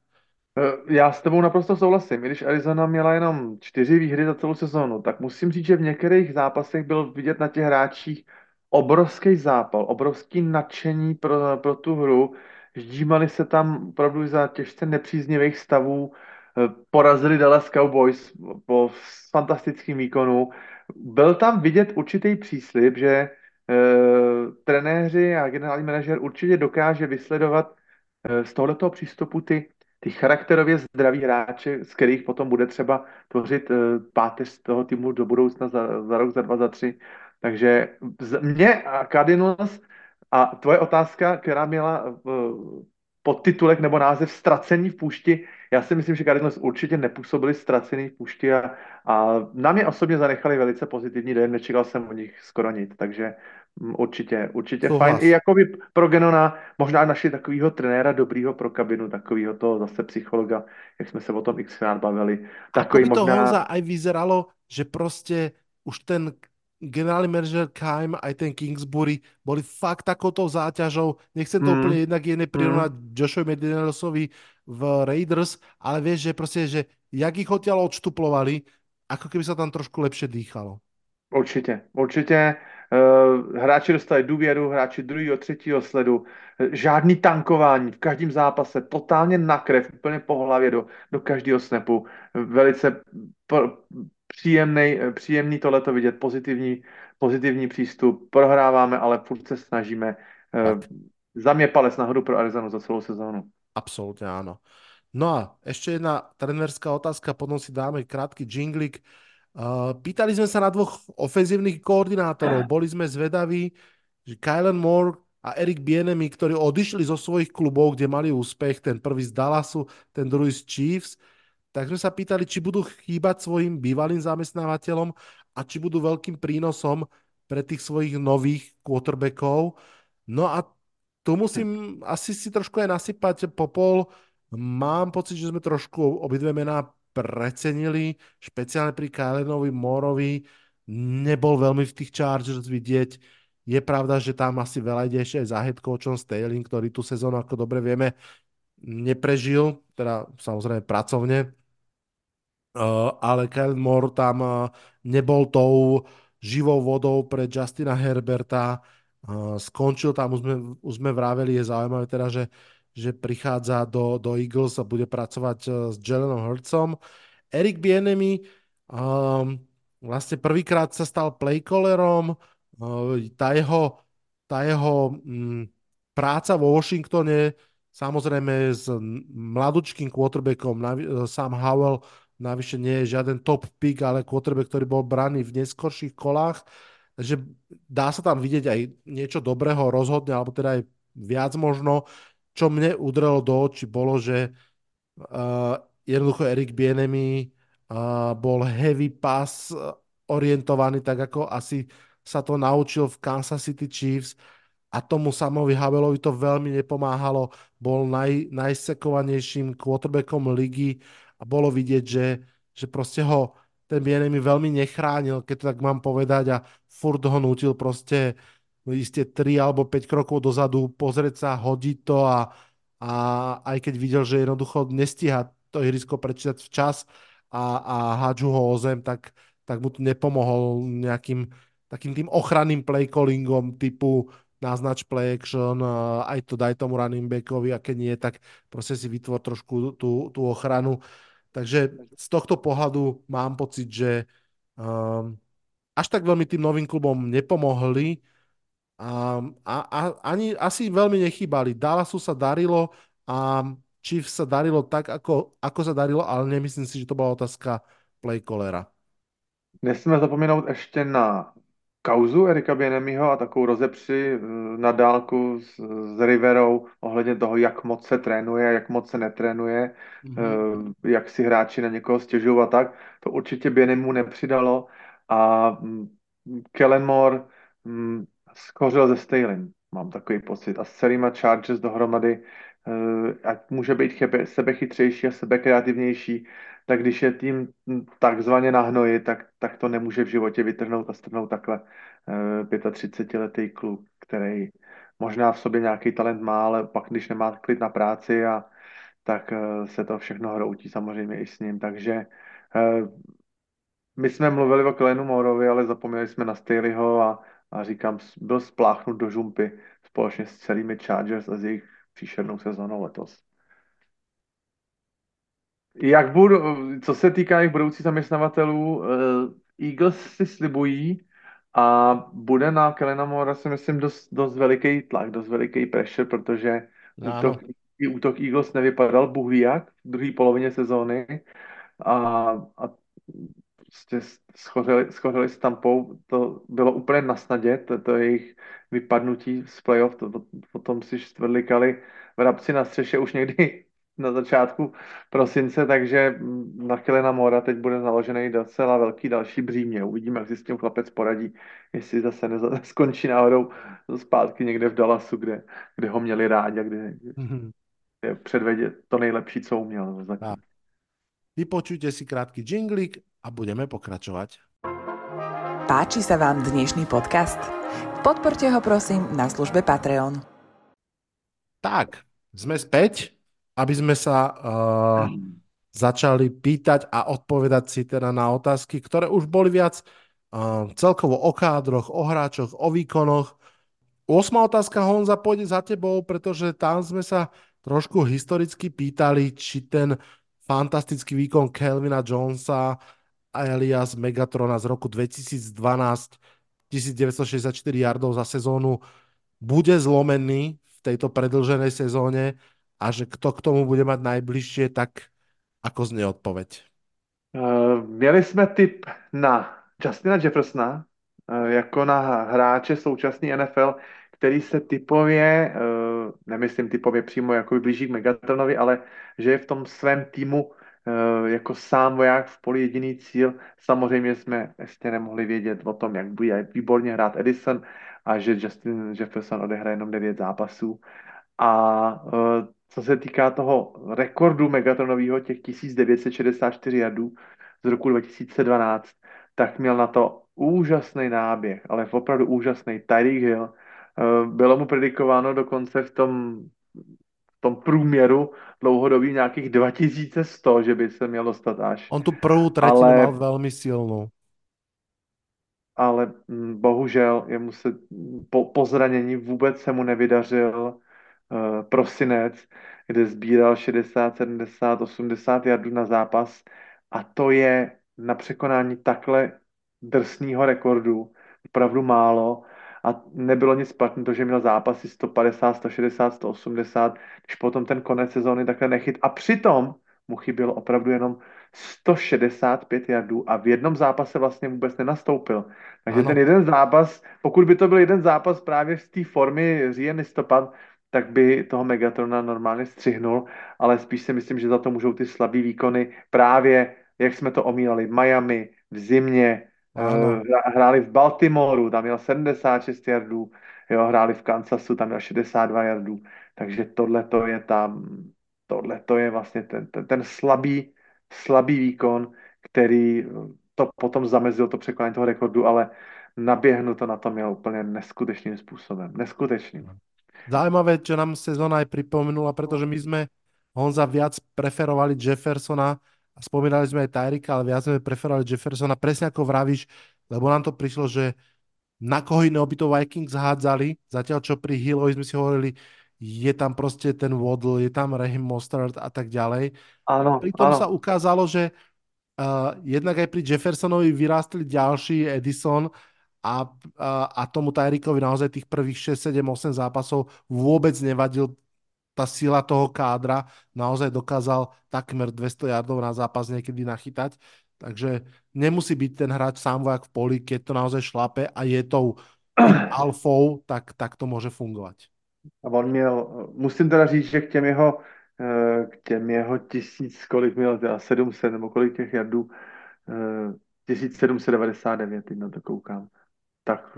Speaker 1: Eh, já s tebou naprosto souhlasím. Když Arizona měla jenom čtyři výhry za celou sezónu, tak musím říct, že v některých zápasech byl vidět na těch hráčích obrovský zápal, obrovský nadšení pro, pro tu hru. Ždímali se tam opravdu za těžce nepříznivých stavů, porazili Dallas Cowboys po fantastickém výkonu. Byl tam vidět určitý příslip, že e, trenéři a generální manažer určitě dokáže vysledovat e, z tohoto přístupu ty ty charakterově zdraví hráče, z kterých potom bude třeba tvořit uh, páteř toho týmu do budoucna za, za rok, za dva, za tři. Takže z, mě a Cardinals a tvoje otázka, která měla podtitulek nebo název Ztracení v půšti, já si myslím, že Cardinals určitě nepůsobili ztracený v půšti a, a na mě osobně zanechali velice pozitivní dojem, nečekal jsem o nich skoro nic, takže Mm, určitě, určitě Souhlas. fajn. I jako by pro Genona možná našli takového trenéra dobrýho pro kabinu, takového toho zase psychologa, jak jsme se o tom xkrát bavili.
Speaker 2: Takový Ako by možná... to Honza aj vyzeralo, že prostě už ten generálny manažer Kime aj ten Kingsbury boli fakt takouto záťažou. Nechcem to mm. úplne jednak jedné prirovnať mm. Joshovi Medinelsovi v Raiders, ale vieš, že prostě, že jak ich odtiaľ odštuplovali, ako keby sa tam trošku lepšie dýchalo.
Speaker 1: Určitě, určitě. Uh, hráči dostali důvěru, hráči druhého, třetího sledu, žádný tankování v každém zápase, totálně na krev, úplně po hlavě do, do každého snapu. Velice příjemný, příjemný tohleto vidět, pozitivní, pozitivní přístup. Prohráváme, ale furt se snažíme. Uh, za mě palec nahoru pro Arizonu za celou sezónu.
Speaker 2: Absolutně ano. No a ještě jedna trenerská otázka, potom si dáme krátký jinglik. Uh, pýtali sme sa na dvoch ofenzívnych koordinátorov. Boli sme zvedaví, že Kylan Moore a Erik Bienemy, ktorí odišli zo svojich klubov, kde mali úspech, ten prvý z Dallasu, ten druhý z Chiefs, tak sme sa pýtali, či budú chýbať svojim bývalým zamestnávateľom a či budú veľkým prínosom pre tých svojich nových quarterbackov. No a tu musím asi si trošku aj nasypať popol. Mám pocit, že sme trošku obidve mená precenili, špeciálne pri Kylenovi Morovi, nebol veľmi v tých Chargers vidieť. Je pravda, že tam asi veľa ide ešte aj za head coachom Stalin, ktorý tú sezónu, ako dobre vieme, neprežil, teda samozrejme pracovne, ale Kyle Moore tam uh, nebol tou živou vodou pre Justina Herberta, uh, skončil tam, už sme, už sme vraveli, je zaujímavé teda, že že prichádza do, do Eagles a bude pracovať eh, s Jalenom Hurtsom. Eric Bienemy um, vlastne prvýkrát sa stal playcallerom, tá jeho, tá jeho um, práca vo Washingtone samozrejme s mladučkým quarterbackom eh, Sam Howell navyše nie je žiaden top pick, ale quarterback, ktorý bol braný v neskorších kolách. Takže dá sa tam vidieť aj niečo dobrého rozhodne, alebo teda aj viac možno čo mne udrelo do očí, bolo, že uh, jednoducho Erik Bienemy uh, bol heavy pass orientovaný, tak ako asi sa to naučil v Kansas City Chiefs a tomu Samovi Havelovi to veľmi nepomáhalo. Bol naj, najsekovanejším quarterbackom ligy a bolo vidieť, že, že proste ho ten Bienemy veľmi nechránil, keď to tak mám povedať a furt ho nutil proste iste 3 alebo 5 krokov dozadu, pozrieť sa, hodiť to a, a aj keď videl, že jednoducho nestíha to ihrisko prečítať včas a, a hádžu ho o zem, tak, tak mu to nepomohol nejakým takým tým ochranným playcallingom typu naznač play action, aj to daj tomu running backovi a keď nie, tak proste si vytvor trošku tú, tú ochranu. Takže z tohto pohľadu mám pocit, že um, až tak veľmi tým novým klubom nepomohli, a, a, a ani asi veľmi nechýbali. Dallasu sa darilo a Chiefs sa darilo tak, ako, ako sa darilo, ale nemyslím si, že to bola otázka playcallera.
Speaker 1: Nesmíme zapomenout ještě na kauzu Erika Bienemyho a takovou rozepři eh, na dálku s, s Riverou ohledně toho, jak moc se trénuje, jak moc se netrénuje, mm-hmm. jak si hráči na někoho stěžují a tak. To určitě Bienemu nepřidalo a mm, Kellen Moore mm, skořil ze Stalin, mám takový pocit. A s celýma Chargers dohromady ať může být chebe, sebechytřejší a sebekreativnější, tak když je tým takzvaně na hnoji, tak, tak to nemůže v životě vytrhnout a strhnout takhle 35-letý kluk, který možná v sobě nějaký talent má, ale pak, když nemá klid na práci, a, tak se to všechno hroutí samozřejmě i s ním. Takže my jsme mluvili o Kelenu Morovi, ale zapomněli jsme na Staleyho a, a říkám, byl spláchnut do žumpy společně s celými Chargers a s jejich příšernou sezónou letos. Jak budu, co se týká jejich budoucích zaměstnavatelů, eh, Eagles si slibují a bude na Kelena Mora si myslím dost, dost veliký tlak, dost veliký pressure, protože útok, útok Eagles nevypadal bůh ví jak v druhé polovině sezóny a, a prostě schořeli, schořeli s Tampou, to bylo úplně na snadě, to, to jejich vypadnutí z playoff, to, to, potom si štvrdlikali vrabci na střeše už někdy (laughs) na začátku prosince, takže na Kelena Mora teď bude naložený docela velký další břímě. Uvidíme, jak si s tím chlapec poradí, jestli zase neza, (laughs) skončí náhodou zpátky někde v Dallasu, kde, kde ho měli rádi a kde, mm-hmm. kde předvedě to nejlepší, co uměl zatím.
Speaker 2: Vypočujte si krátky jinglik a budeme pokračovať.
Speaker 4: Páči sa vám dnešný podcast? Podporte ho prosím na službe Patreon.
Speaker 2: Tak, sme späť, aby sme sa uh, začali pýtať a odpovedať si teda na otázky, ktoré už boli viac uh, celkovo o kádroch, o hráčoch, o výkonoch. Osma otázka, Honza, pôjde za tebou, pretože tam sme sa trošku historicky pýtali, či ten fantastický výkon Kelvina Jonesa Elias Megatrona z roku 2012 1964 yardov za sezónu bude zlomený v tejto predlženej sezóne a že kto k tomu bude mať najbližšie, tak ako znie odpoveď?
Speaker 1: Uh, měli jsme tip na Justina Jeffersona uh, jako na hráče současný NFL, který se typově, uh, nemyslím typově přímo jako blíží k Megatronovi, ale že je v tom svém týmu jako sám voják v poli jediný cíl. Samozřejmě jsme ještě nemohli vědět o tom, jak bude výborně hrát Edison a že Justin Jefferson odehraje jenom 9 zápasů. A eh, co se týká toho rekordu Megatronového, těch 1964 jardů z roku 2012, tak měl na to úžasný náběh, ale opravdu úžasný. Tyreek Hill. Eh, bylo mu predikováno dokonce v tom tom průměru dlouhodobý nějakých 2100, že by se měl dostat až.
Speaker 2: On tu prvou tretinu ale, mal velmi silnou.
Speaker 1: Ale mm, bohužel jemu se po, po zranění vůbec se mu nevydařil uh, prosinec, kde sbíral 60, 70, 80 jardů na zápas a to je na překonání takhle drsného rekordu opravdu málo a nebylo nic platné to, že měl zápasy 150, 160, 180, když potom ten konec sezóny takhle nechyt. A přitom mu chybělo opravdu jenom 165 jardů a v jednom zápase vlastně vůbec nenastoupil. Takže ano. ten jeden zápas, pokud by to byl jeden zápas právě z té formy říjen listopad, tak by toho Megatrona normálně střihnul, ale spíš si myslím, že za to můžou ty slabý výkony právě, jak jsme to omílali, Miami, v zimě, ano. Eh, hráli v Baltimoru, tam měl 76 jardů, jo, hráli v Kansasu, tam měl 62 jardů, takže tohle to je tam, tohle to je vlastně ten, ten, ten slabý, slabý výkon, který to potom zamezil to překonání toho rekordu, ale naběhnu to na to měl úplně neskutečným způsobem. Neskutečným.
Speaker 2: Zaujímavé, čo nám sezóna aj pripomenula, pretože my sme Honza viac preferovali Jeffersona a spomínali sme aj Tyrika, ale viac sme preferovali Jeffersona, presne ako vravíš, lebo nám to prišlo, že na koho iného by to Vikings hádzali, zatiaľ čo pri Hillovi sme si hovorili, je tam proste ten Waddle, je tam Raheem Mostert a tak ďalej.
Speaker 1: Áno,
Speaker 2: Pritom áno. sa ukázalo, že uh, jednak aj pri Jeffersonovi vyrástli ďalší Edison a, uh, a tomu Tyrikovi naozaj tých prvých 6, 7, 8 zápasov vôbec nevadil tá sila toho kádra naozaj dokázal takmer 200 yardov na zápas niekedy nachytať. Takže nemusí byť ten hráč sám vojak v poli, keď to naozaj šlape a je tou (clears throat) alfou, tak, tak to může fungovat.
Speaker 1: A on měl, musím teda říct, že k těm jeho, eh, k těm jeho tisíc, kolik měl, teda 700 nebo kolik těch jardů, 1799, eh, teď na to koukám, tak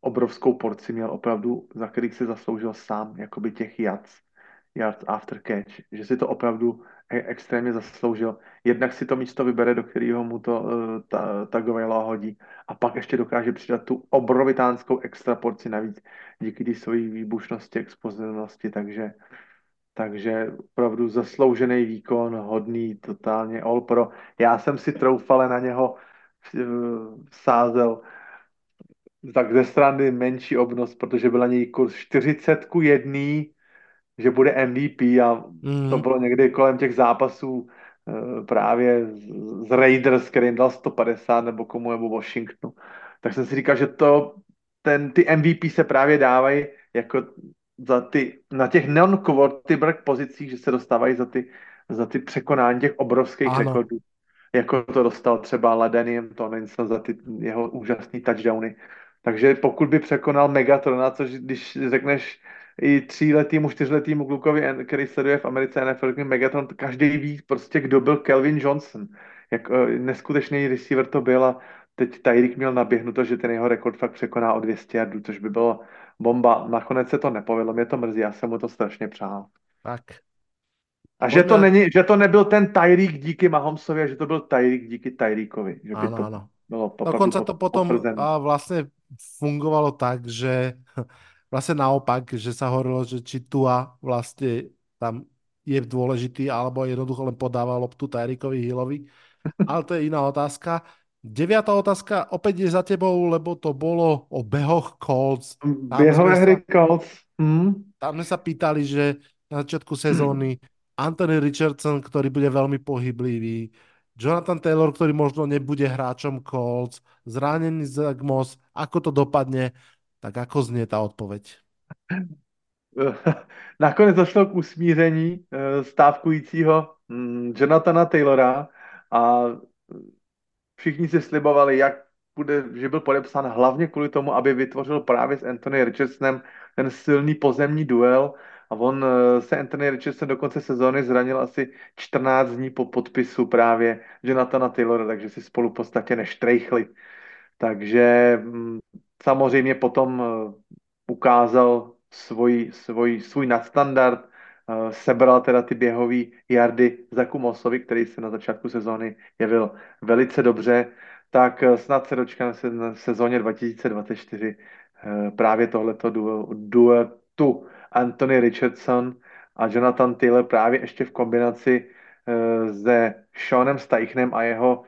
Speaker 1: obrovskou porci měl opravdu, za kterých se zasloužil sám, jakoby těch jac. yards after catch, že si to opravdu e- extrémně zasloužil. Jednak si to místo vybere, do kterého mu to uh, ta, ta hodí a pak ještě dokáže přidat tu obrovitánskou extra porci navíc díky té své výbušnosti, expozitivnosti, takže takže opravdu zasloužený výkon, hodný, totálně all pro. Já jsem si troufale na něho uh, sázel tak ze strany menší obnos, protože byla něj kurz 40 ku 1, že bude MVP a mm. to mhm. bylo někdy kolem těch zápasů uh, právě z, Raiders, který jim dal 150 nebo komu nebo Washingtonu. Tak jsem si říkal, že to, ten, ty MVP se právě dávají jako za ty, na těch non-quarterback pozicích, že se dostávají za ty, za ty překonání těch obrovských ano. rekordů. Jako to dostal třeba Ladenium Tomlinson za ty jeho úžasné touchdowny. Takže pokud by překonal Megatrona, což když řekneš i tříletýmu, čtyřletýmu klukovi, který sleduje v Americe NFL, Megatron, každý ví prostě, kdo byl Kelvin Johnson. Jak uh, neskutečný receiver to byl a teď Tyreek měl naběhnuto, že ten jeho rekord fakt překoná o 200 yardů, což by bylo bomba. Nakonec se to nepovedlo, mě to mrzí, já jsem mu to strašně přál.
Speaker 2: Tak.
Speaker 1: A že to, není, že to nebyl ten Tyreek díky Mahomsovi, a že to byl Tyreek díky Tyreekovi. Že
Speaker 2: by ano, to ano. Bylo Dokonca to potom a vlastně fungovalo tak, že (laughs) vlastně naopak, že sa hovorilo, že či Tua vlastně tam je dôležitý, alebo jednoducho len podával loptu Tyreekovi Hillovi. Ale to je iná otázka. Deviatá otázka opäť je za tebou, lebo to bolo o behoch Colts.
Speaker 1: Behové hry Colts.
Speaker 2: Hmm. Tam sme sa pýtali, že na začiatku sezóny Anthony Richardson, ktorý bude veľmi pohyblivý, Jonathan Taylor, ktorý možno nebude hráčom Colts, zranený Zach Moss, ako to dopadne, tak ako znie tá odpoveď? (laughs)
Speaker 1: Nakonec došlo k usmíření eh, stávkujícího mm, Jonathana Taylora a všichni si slibovali, jak bude, že byl podepsán hlavně kvůli tomu, aby vytvořil právě s Anthony Richardsonem ten silný pozemní duel a on eh, se Anthony Richardson do konce sezóny zranil asi 14 dní po podpisu právě Jonathana Taylora, takže si spolu v podstatě neštrejchli. Takže mm, samozřejmě potom eh, ukázal svůj, svůj, svůj nadstandard, eh, sebral teda ty běhové jardy za Kumosovi, který se na začátku sezóny jevil velice dobře, tak snad se dočkáme se na sezóně 2024 právě tohleto duetu Anthony Richardson a Jonathan Taylor právě ještě v kombinaci se Seanem Steichnem a jeho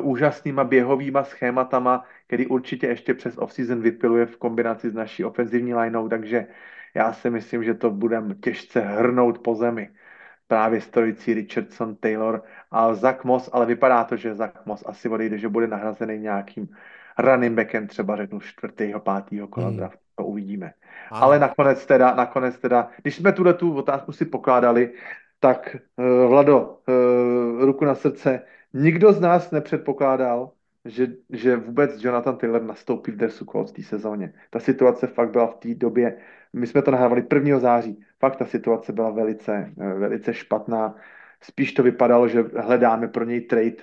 Speaker 1: úžasnýma běhovýma schématama, který určitě ještě přes offseason vypiluje v kombinaci s naší ofenzivní lineou, takže já si myslím, že to budeme těžce hrnout po zemi. Právě stojící Richardson, Taylor a Zach Moss, ale vypadá to, že Zach Moss asi odejde, že bude nahrazený nějakým running backem, třeba řeknu čtvrtého, pátého kola hmm. draftu, to uvidíme. Ano. Ale nakonec teda, nakonec teda, když jsme tuhle tu otázku si pokládali, tak uh, Vlado, uh, ruku na srdce, nikdo z nás nepředpokládal, že, že vůbec Jonathan Taylor nastoupí v Dersu Colts v té sezóně. Ta situace fakt byla v té době, my jsme to nahrávali 1. září, fakt ta situace byla velice, velice špatná. Spíš to vypadalo, že hledáme pro něj trade,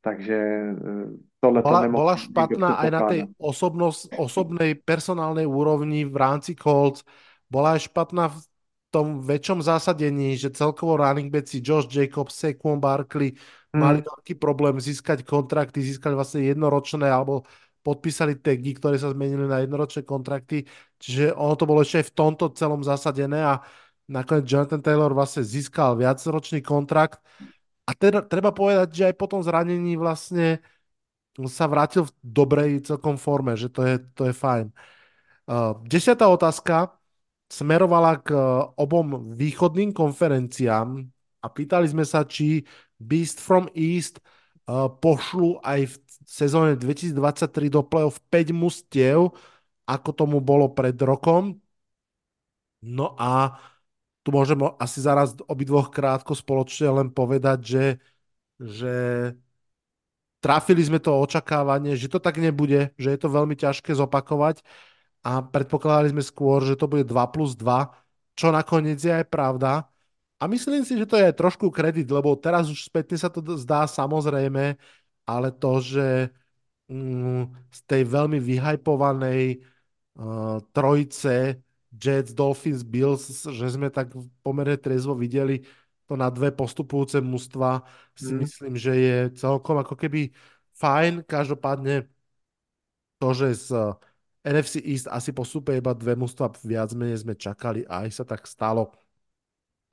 Speaker 1: takže eh, tohle
Speaker 2: bola, to nemohlo. Bola špatná aj na tej osobnost, osobnej personálnej úrovni v rámci Colts. Bola aj špatná v tom väčšom zásadení, že celkovo running backi Josh Jacobs, Saquon Barkley hmm. mali veľký problém získať kontrakty, získali vlastne jednoročné alebo podpísali tagy, ktoré sa zmenili na jednoročné kontrakty, čiže ono to bolo ešte aj v tomto celom zasadené a nakoniec Jonathan Taylor vlastne získal viacročný kontrakt a teda, treba povedať, že aj po tom zranení vlastne sa vrátil v dobrej celkom forme, že to je, to je fajn. Uh, desiatá otázka smerovala k obom východným konferenciám a pýtali sme sa, či Beast from East uh, pošlu aj v sezóne 2023 do playoff 5 mustiev, ako tomu bolo pred rokom. No a tu môžeme asi zaraz obidvoch krátko spoločne len povedať, že, že trafili sme to očakávanie, že to tak nebude, že je to veľmi ťažké zopakovať a predpokladali sme skôr, že to bude 2 plus 2, čo nakoniec je aj pravda. A myslím si, že to je trošku kredit, lebo teraz už spätne sa to zdá samozrejme, ale to, že mm, z tej veľmi vyhajpovanej uh, trojice Jets, Dolphins, Bills, že sme tak pomerne trezvo videli to na dve postupujúce mužstva, si hmm. myslím, že je celkom ako keby fajn. Každopádne to, že z NFC East asi postupuje iba dve mužstva viac menej sme čakali a aj sa tak stalo.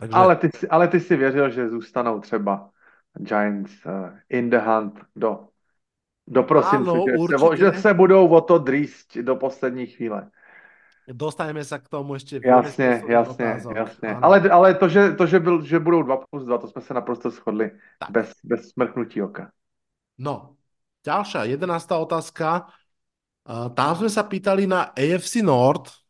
Speaker 1: Takže... Ale, ty, ale ty si věřil, že zůstanou třeba Giants uh, in the hunt do, do prosince, Áno, že, se, že se budou o to drísť do poslední chvíle.
Speaker 2: Dostaneme se k tomu ještě.
Speaker 1: Jasně, jasně, jasně. Ale, ale to, že, to že, byl, že budou 2 plus 2, to jsme se naprosto shodli. Tak. Bez, bez smrknutí oka.
Speaker 2: No, ďalšia, jedenáctá otázka. Uh, tam sme sa pýtali na AFC North,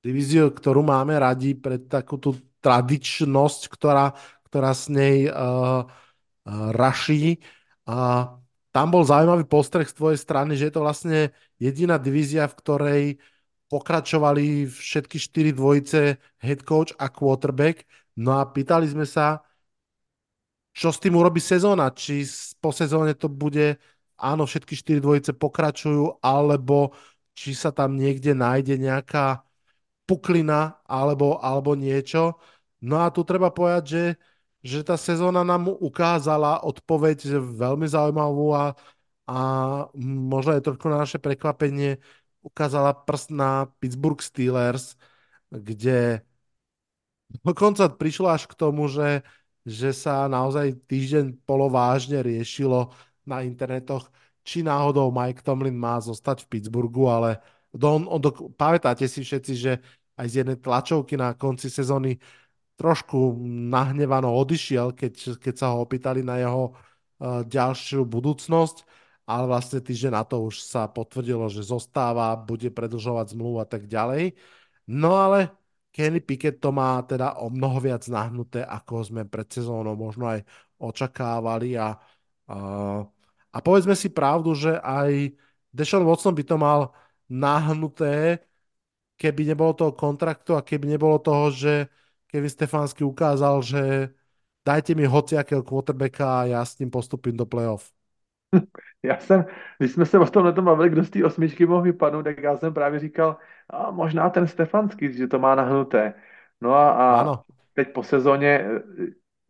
Speaker 2: divíziu, ktorú máme radi pre takú tú tradičnosť, ktorá, ktorá s nej uh, uh, raší. A tam bol zaujímavý postreh z tvojej strany, že je to vlastne jediná divízia, v ktorej pokračovali všetky štyri dvojice head coach a quarterback. No a pýtali sme sa, čo s tým urobí sezóna. Či po sezóne to bude, áno, všetky štyri dvojice pokračujú, alebo či sa tam niekde nájde nejaká puklina alebo, alebo niečo. No a tu treba povedať, že, že tá sezóna nám ukázala odpoveď veľmi zaujímavú a, a možno je trošku na naše prekvapenie ukázala prst na Pittsburgh Steelers, kde dokonca prišlo až k tomu, že, že sa naozaj týždeň polovážne riešilo na internetoch, či náhodou Mike Tomlin má zostať v Pittsburghu, ale on, on, on, pamätáte si všetci, že aj z jednej tlačovky na konci sezóny trošku nahnevano odišiel, keď, keď sa ho opýtali na jeho uh, ďalšiu budúcnosť ale vlastne týždeň na to už sa potvrdilo, že zostáva, bude predlžovať zmluvu a tak ďalej. No ale Kenny Pickett to má teda o mnoho viac nahnuté, ako sme pred sezónou možno aj očakávali a, a, a povedzme si pravdu, že aj Deshaun Watson by to mal nahnuté, keby nebolo toho kontraktu a keby nebolo toho, že Kevin Stefanský ukázal, že dajte mi hociakého quarterbacka a ja s ním postupím do playoff. (laughs)
Speaker 1: Já jsem, když jsme se o tom tom bavili, kdo z té osmičky mohl vypadnout, tak já jsem právě říkal, a možná ten Stefanský, že to má nahnuté. No a, a teď po sezóně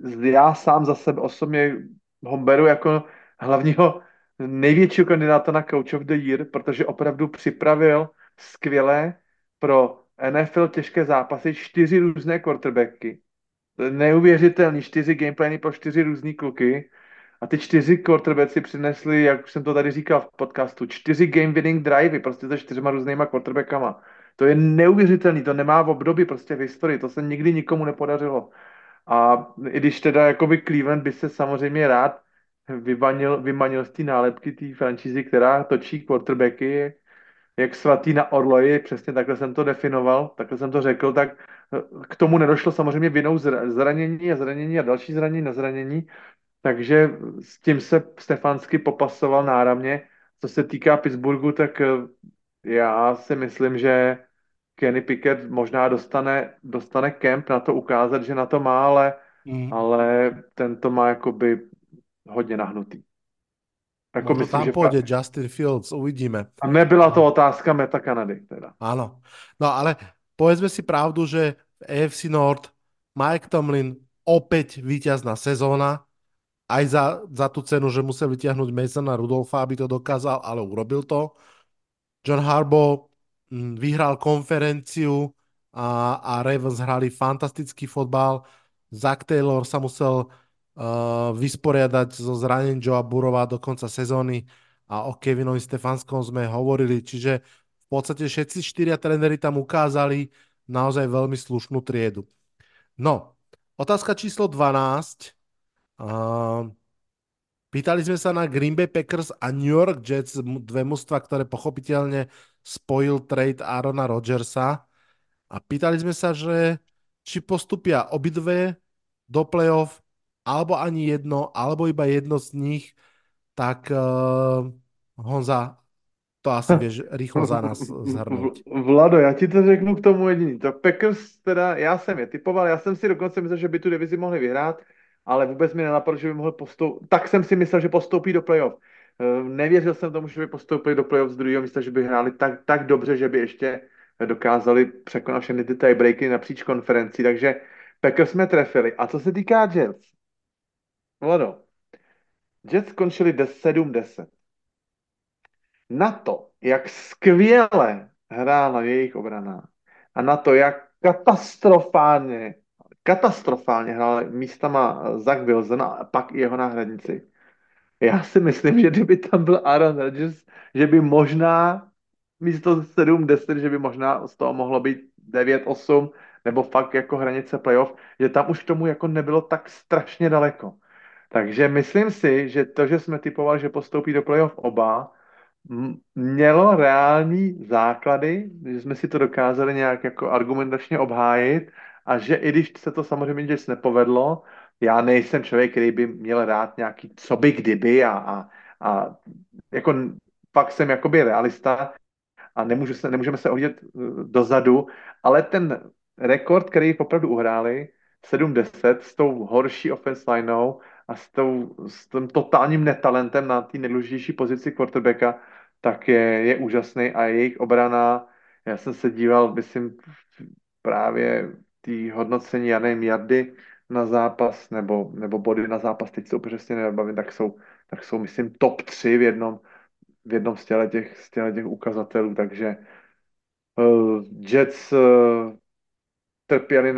Speaker 1: eh, já sám za sebe osobně ho beru jako hlavního největšího kandidáta na Coach of the Year, protože opravdu připravil skvěle pro NFL těžké zápasy čtyři různé quarterbacky. Neuvěřitelný, čtyři gameplany pro čtyři různé kluky a ty čtyři quarterbacki přinesli, jak už jsem to tady říkal v podcastu, čtyři game winning drivey, prostě se čtyřma různýma quarterbackama. To je neuvěřitelný, to nemá v období prostě v historii, to se nikdy nikomu nepodařilo. A i když teda jakoby Cleveland by se samozřejmě rád vymanil, vymanil z té nálepky té franšízy, která točí quarterbacky, jak svatý na orloji, přesně takhle jsem to definoval, takhle jsem to řekl, tak k tomu nedošlo samozřejmě vinou zranění a zranění a další zranění na zranění, takže s tím se Stefansky popasoval náramně. Co se týká Pittsburghu, tak eh, já si myslím, že Kenny Pickett možná dostane, dostane kemp na to ukázat, že na to má, ale, mm. ale ten to má jakoby hodně nahnutý.
Speaker 2: Jako no myslím, tam půjde pa... Justin Fields, uvidíme.
Speaker 1: A nebyla to otázka Meta Kanady. Teda.
Speaker 2: Áno. No ale povedzme si pravdu, že v AFC North Mike Tomlin opäť víťazná sezóna, aj za, za tú cenu, že musel vytiahnuť Masona Rudolfa, aby to dokázal, ale urobil to. John Harbaugh mm, vyhral konferenciu a, a Ravens hrali fantastický fotbal. Zach Taylor sa musel uh, vysporiadať so zranením Joea Burova do konca sezóny a o Kevinovi Stefanskom sme hovorili, čiže v podstate všetci štyria tréneri tam ukázali naozaj veľmi slušnú triedu. No, otázka číslo 12 Uh, pýtali sme sa na Green Bay Packers a New York Jets, dve mužstva, ktoré pochopiteľne spojil trade Arona Rodgersa. A pýtali sme sa, že či postupia obidve do playoff, alebo ani jedno, alebo iba jedno z nich, tak uh, Honza, to asi vieš rýchlo za nás zhrnout.
Speaker 1: Vlado, já ti to řeknu k tomu jediný. To Packers, teda já jsem je typoval, já jsem si dokonce myslel, že by tu divizi mohli vyhrát ale vůbec mi nenapadlo, že by mohl postoupit. Tak jsem si myslel, že postoupí do playoff. Eh, nevěřil jsem tomu, že by postoupili do playoff z druhého místa, že by hráli tak, tak dobře, že by ještě dokázali překonat všechny ty tiebreaky napříč konferencí, takže Packers jsme trefili. A co se týká Jets, Vlado, Jets skončili 7-10. Na to, jak skvěle hrála jejich obrana a na to, jak katastrofálně, katastrofálně hrál místama Zach Wilson a pak i jeho náhradníci. Já si myslím, že kdyby tam byl Aaron Rodgers, že by možná místo 7-10, že by možná z toho mohlo být 9-8, nebo fakt jako hranice playoff, že tam už tomu jako nebylo tak strašně daleko. Takže myslím si, že to, že jsme typovali, že postoupí do playoff oba, mělo reální základy, že jsme si to dokázali nějak jako argumentačně obhájit a že i když se to samozřejmě nic nepovedlo, já nejsem člověk, který by měl rád nějaký co by kdyby a, a, a jako fakt jsem jakoby realista a nemůžu se, nemůžeme se ohlídat eh, dozadu, ale ten rekord, který opravdu uhráli, 7-10 s tou horší offense lineou a s, tou, s tím totálním netalentem na té nejdůležitější pozici quarterbacka, tak je, je úžasný a jejich obrana, já jsem se díval, myslím, právě ty hodnocení, já nevím, jardy na zápas nebo, nebo body na zápas, teď se přesně nebavím, tak jsou, tak jsou, myslím, top 3 v jednom, v jednom z těch, z těch ukazatelů, takže uh, Jets uh, trpěli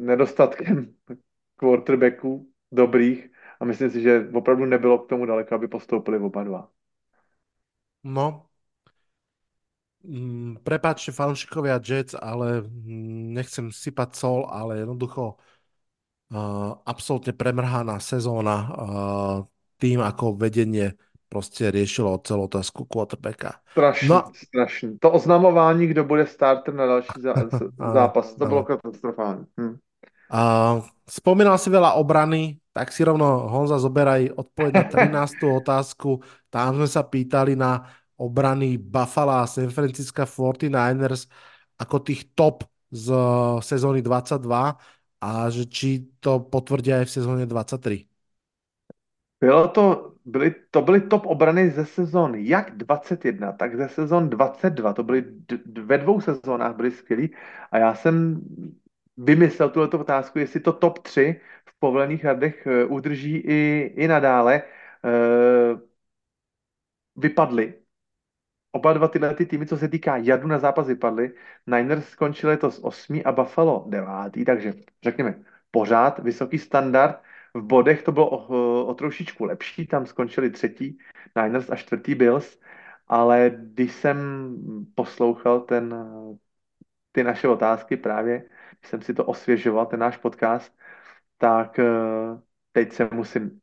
Speaker 1: nedostatkem (laughs) quarterbacků dobrých a myslím si, že opravdu nebylo k tomu daleko, aby postoupili oba dva.
Speaker 2: No, mm, prepáčte fanúšikovia Jets, ale mm, nechcem sypať sol, ale jednoducho uh, absolútne premrhaná sezóna uh, tým, ako vedenie prostě riešilo celou otázku quarterbacka.
Speaker 1: Strašný, no, strašný. To oznamování, kdo bude starter na další zá, (laughs) zápas, to bylo katastrofální. Hm.
Speaker 2: Uh, spomínal si veľa obrany, tak si rovno Honza zoberaj odpoveď na (laughs) 13. otázku. Tam sme sa pýtali na obrany Buffalo a San Francisco 49ers ako tých top z sezóny 22 a že či to potvrdia aj v sezóně 23.
Speaker 1: Bylo to, byly, to byly top obrany ze sezóny jak 21, tak ze sezon 22. To byly ve dvou sezónách byly skvělý a já jsem vymyslel tuto otázku, jestli to top 3 v povolených hardech eh, udrží i, i nadále. Uh, vypadly. Oba dva tyhle ty týmy, co se týká jadu na zápas, vypadly. Niners skončili to z 8 a Buffalo 9, takže řekněme pořád vysoký standard. V bodech to bylo o, o trošičku lepší, tam skončili třetí Niners a čtvrtý Bills, ale když jsem poslouchal ten, ty naše otázky právě, když jsem si to osvěžoval, ten náš podcast, tak eh, teď se musím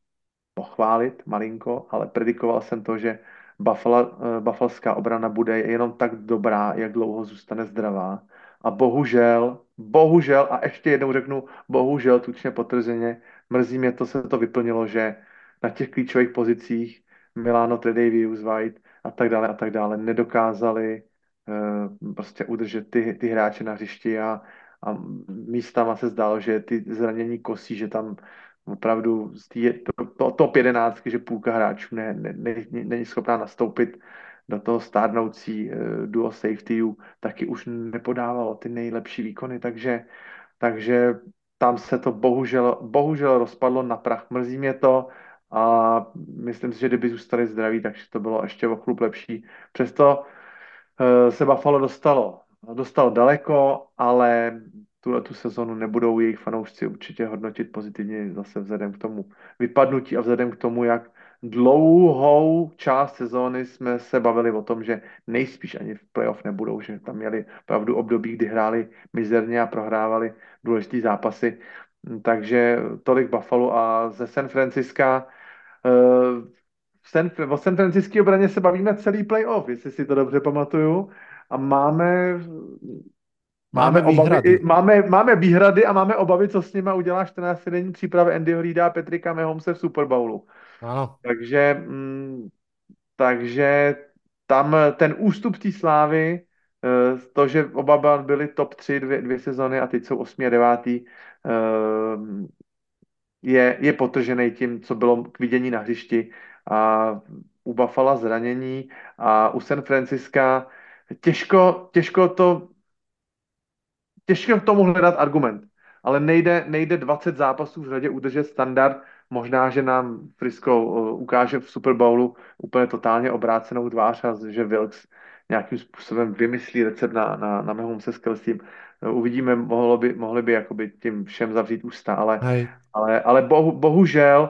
Speaker 1: pochválit malinko, ale predikoval jsem to, že Buffalo, eh, buffalská obrana bude jenom tak dobrá, jak dlouho zůstane zdravá. A bohužel, bohužel, a ještě jednou řeknu, bohužel, tučně potvrzeně, mrzí mě to, se to vyplnilo, že na těch klíčových pozicích Milano, Tredavious, White a tak dále a tak dále nedokázali uh, prostě udržet ty, ty hráče na hřišti a, a místama se zdálo, že ty zranění kosí, že tam opravdu z tý, to, to, top 11, že půlka hráčů ne, ne, ne, není schopná nastoupit do toho stárnoucí uh, duo safetyů, taky už nepodávalo ty nejlepší výkony, takže, takže tam se to bohužel, bohužel rozpadlo na prach. Mrzí mě to a myslím si, že kdyby zůstali zdraví, takže to bylo ještě o chlup lepší. Přesto uh, se Buffalo dostalo, dostalo daleko, ale tuhle tu sezonu nebudou jejich fanoušci určitě hodnotit pozitivně zase vzhledem k tomu vypadnutí a vzhledem k tomu, jak dlouhou část sezóny jsme se bavili o tom, že nejspíš ani v playoff nebudou, že tam měli pravdu období, kdy hráli mizerně a prohrávali důležitý zápasy. Takže tolik Buffalo a ze San Francisca uh, San, o San Francisky obraně se bavíme celý playoff, jestli si to dobře pamatuju. A máme Máme, máme, obavy, máme, máme výhrady a máme obavy, co s nimi udělá 14 denní přípravy Andyho Reida a Petrika Mahomese v Super Bowlu.
Speaker 2: Ano.
Speaker 1: Takže, mm, takže tam ten ústup té slávy, eh, to, že oba byli top 3 dvě, dvě sezony a teď jsou 8 a 9, eh, je, je potržený tím, co bylo k vidění na hřišti a u Buffalo zranění a u San Francisca těžko, těžko to těžké k tomu hledat argument, ale nejde, nejde 20 zápasů v řadě udržet standard, možná, že nám Frisco uh, ukáže v Super Bowlu úplně totálně obrácenou tvář a že Wilkes nějakým způsobem vymyslí recept na, na, na Mahomese s Kelsey. Uh, uvidíme, mohlo by, mohli by jakoby tím všem zavřít ústa, ale, ale, ale bohu, bohužel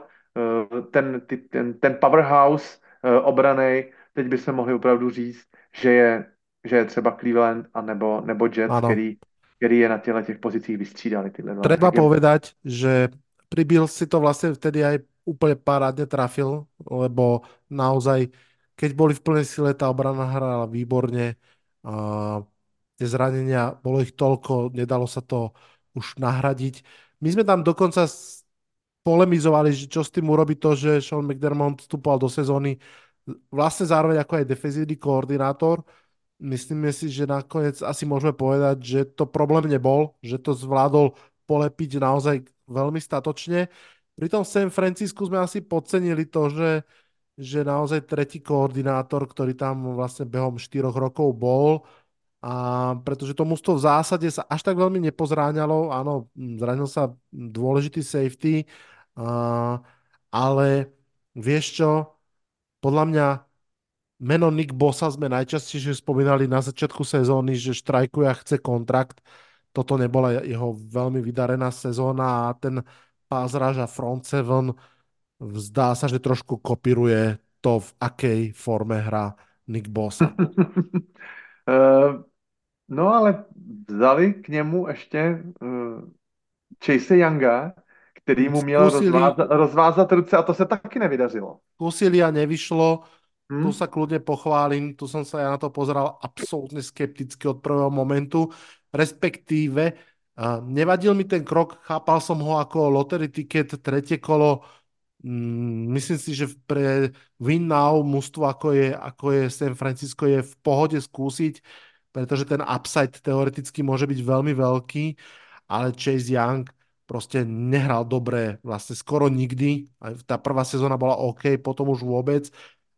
Speaker 1: uh, ten, ten, ten powerhouse obranej, teď by se mohli opravdu říct, že je, že je třeba Cleveland a nebo, nebo Jets, který, který je na těchto těch pozicích vystřídali. Tyhle
Speaker 2: dva. Treba povedať, že pri si to vlastne vtedy aj úplne parádne trafil, lebo naozaj, keď boli v plnej sile, tá obrana hrala výborne. A tie zranenia, bolo ich toľko, nedalo sa to už nahradiť. My sme tam dokonca polemizovali, že čo s tým urobí to, že Sean McDermott vstupoval do sezóny vlastne zároveň ako aj defenzívny koordinátor. Myslíme si, že nakoniec asi môžeme povedať, že to problém nebol, že to zvládol polepiť naozaj veľmi statočne. Pri tom San Francisku sme asi podcenili to, že, že naozaj tretí koordinátor, ktorý tam vlastne behom 4 rokov bol, a pretože to mužstvo v zásade sa až tak veľmi nepozráňalo, áno, zranil sa dôležitý safety, a, ale vieš čo, podľa mňa meno Nick Bosa sme najčastejšie spomínali na začiatku sezóny, že štrajkuje a chce kontrakt. Toto nebola jeho veľmi vydarená sezóna a ten pázraž a front seven zdá sa, že trošku kopíruje to, v akej forme hrá Nick Bosa.
Speaker 1: uh, (laughs) no ale vzali k němu ještě uh, Chase Younga, který mu měl Skúsili, rozvázat, rozvázat ruce a to se taky nevydařilo.
Speaker 2: Skúsili a nevyšlo. Hmm. Tu sa kľudne pochválim, tu som sa ja na to pozeral absolútne skepticky od prvého momentu, respektíve uh, nevadil mi ten krok, chápal som ho ako lottery ticket, tretie kolo, mm, myslím si, že pre win now mužstvo ako je, ako je San Francisco je v pohode skúsiť, pretože ten upside teoreticky môže byť veľmi veľký, ale Chase Young prostě nehral dobré vlastne skoro nikdy. Tá prvá sezóna bola OK, potom už vôbec.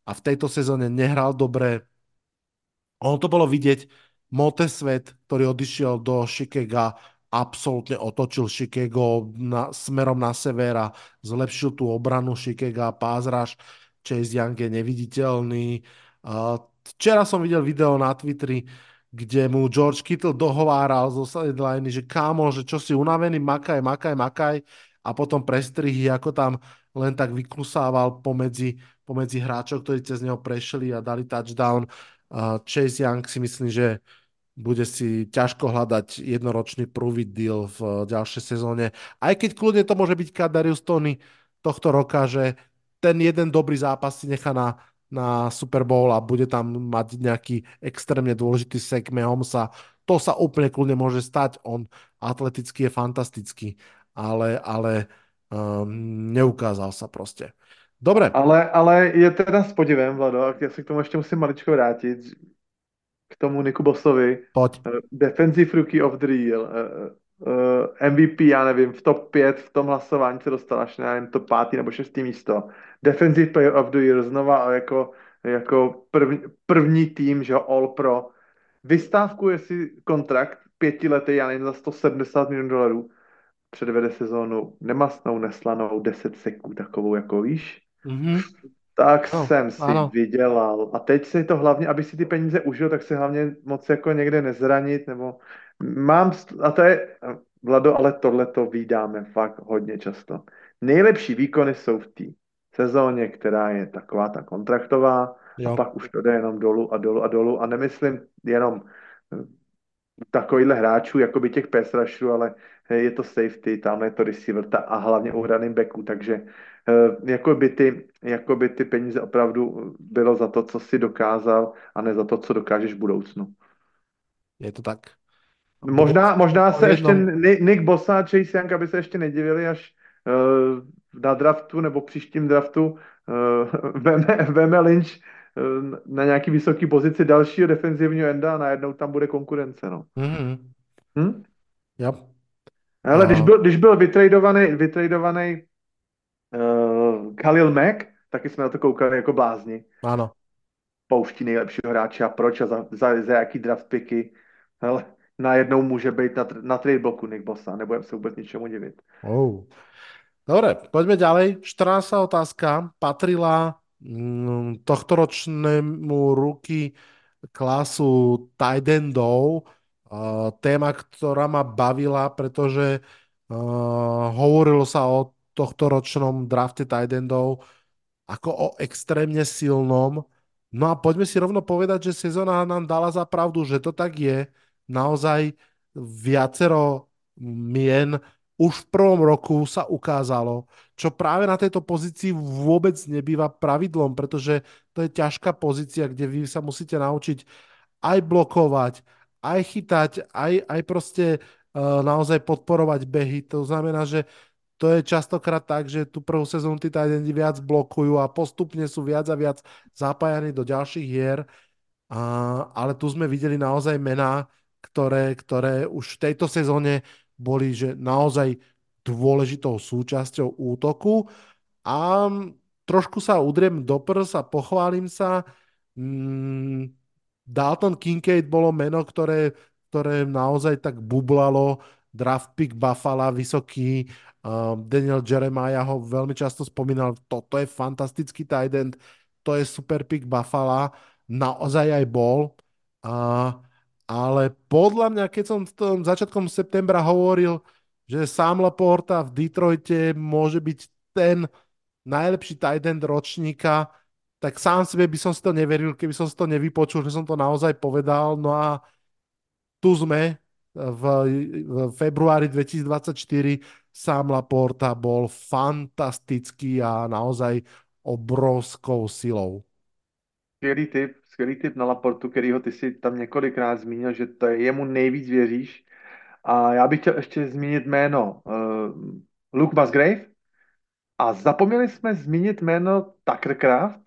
Speaker 2: A v tejto sezóne nehral dobré. Ono to bolo vidieť. Motesvet, ktorý odišiel do Chicago, absolútne otočil Chicago na, smerom na severa, zlepšil tú obranu Chicago, pázraž, Chase Young je neviditeľný. Včera som videl video na Twitteri, kde mu George Kittle dohováral zo sideliny, že kámo, že čo si unavený, makaj, makaj, makaj a potom prestrihy, ako tam len tak vyklusával pomedzi, pomedzi hráčov, ktorí cez neho prešli a dali touchdown. Chase Young si myslím, že bude si ťažko hľadať jednoročný prúvid deal v ďalšej sezóne. Aj keď kľudne to môže byť Kadarius Tony tohto roka, že ten jeden dobrý zápas si nechá na na Super Bowl a bude tam mať nejaký extrémne dôležitý sek Mahomesa. To sa úplne kľudne môže stať. On atleticky je fantastický, ale, ale um, neukázal sa prostě. Dobre.
Speaker 1: Ale, ale je teda s podivem, Vlado, já se k tomu ještě musím maličko vrátit, k tomu Niku Bosovi.
Speaker 2: Pojď.
Speaker 1: Uh, defensive Rookie of the Year. Uh, uh, MVP, já nevím, v top 5 v tom hlasování se dostal až na to pátý nebo šestý místo. Defensive Player of the Year znova jako, jako první, první tým, že All Pro. Vystávkuje si kontrakt pětiletý, já nevím, za 170 milionů dolarů. Předvede sezónu nemastnou, neslanou, 10 seků, takovou jako víš. Mm-hmm. Tak no, jsem si ano. vydělal. A teď si to hlavně, aby si ty peníze užil, tak si hlavně moc jako někde nezranit, nebo mám, a to je, Vlado, ale tohle to vydáme fakt hodně často. Nejlepší výkony jsou v té sezóně, která je taková ta kontraktová jo. a pak už to jde jenom dolů a dolů a dolů a nemyslím jenom eh, takovýhle hráčů, jako by těch pass rusherů, ale je to safety, tam je to receiver ta, a hlavně u running backů, takže uh, jako, by ty, jako by ty peníze opravdu bylo za to, co si dokázal a ne za to, co dokážeš v budoucnu.
Speaker 2: Je to tak.
Speaker 1: Možná, možná se ještě Nick Bosa a Chase Young, aby se ještě nedivili, až uh, na draftu nebo příštím draftu uh, (laughs) veme, veme Lynch na nějaký vysoký pozici dalšího defenzivního enda a najednou tam bude konkurence. No. Mm-hmm. Hm?
Speaker 2: Yep.
Speaker 1: Ale když byl, když byl vytradovaný, vytradovaný uh, Khalil Mack, taky jsme na to koukali jako blázni.
Speaker 2: Ano.
Speaker 1: Pouští nejlepšího hráče a proč a za, za, za jaký draft picky. Ale najednou může být na, na trade bloku Nick Bosa, nebudem se vůbec ničemu divit.
Speaker 2: Oh. Dobre, poďme ďalej. 14. otázka patrila tohtoročnému ruky klasu tight endov. Téma, ktorá ma bavila, pretože hovorilo sa o tohtoročnom drafte tight endov ako o extrémne silnom. No a poďme si rovno povedať, že sezóna nám dala za pravdu, že to tak je. Naozaj viacero mien už v prvom roku sa ukázalo, čo práve na tejto pozícii vôbec nebýva pravidlom, pretože to je ťažká pozícia, kde vy sa musíte naučiť aj blokovať, aj chytať, aj, aj proste uh, naozaj podporovať behy. To znamená, že to je častokrát tak, že tu prvú sezónu tí tajdendi viac blokujú a postupne sú viac a viac zapájani do ďalších hier. A, ale tu sme videli naozaj mená, ktoré, ktoré už v tejto sezóne boli že naozaj dôležitou súčasťou útoku a trošku sa udriem do prs a pochválim sa. Mm, Dalton Kincaid bolo meno, ktoré, ktoré naozaj tak bublalo. Draft pick Buffalo vysoký. Daniel Jeremiah ho veľmi často spomínal. Toto je fantastický tight end. To je super pick Buffalo. Naozaj aj bol. Uh, ale podľa mňa, keď som v tom začiatkom septembra hovoril, že sám Laporta v Detroite môže byť ten najlepší tight end ročníka, tak sám sebe by som si to neveril, keby som si to nevypočul, že som to naozaj povedal. No a tu sme v, v februári 2024 sám Laporta bol fantastický a naozaj obrovskou silou.
Speaker 1: Skvělý tip, skvělý tip na Laportu, kterýho ty si tam několikrát zmínil, že to je, jemu nejvíc věříš. A já bych chtěl ještě zmínit jméno uh, Luke Musgrave a zapomněli jsme zmínit jméno Tuckercraft,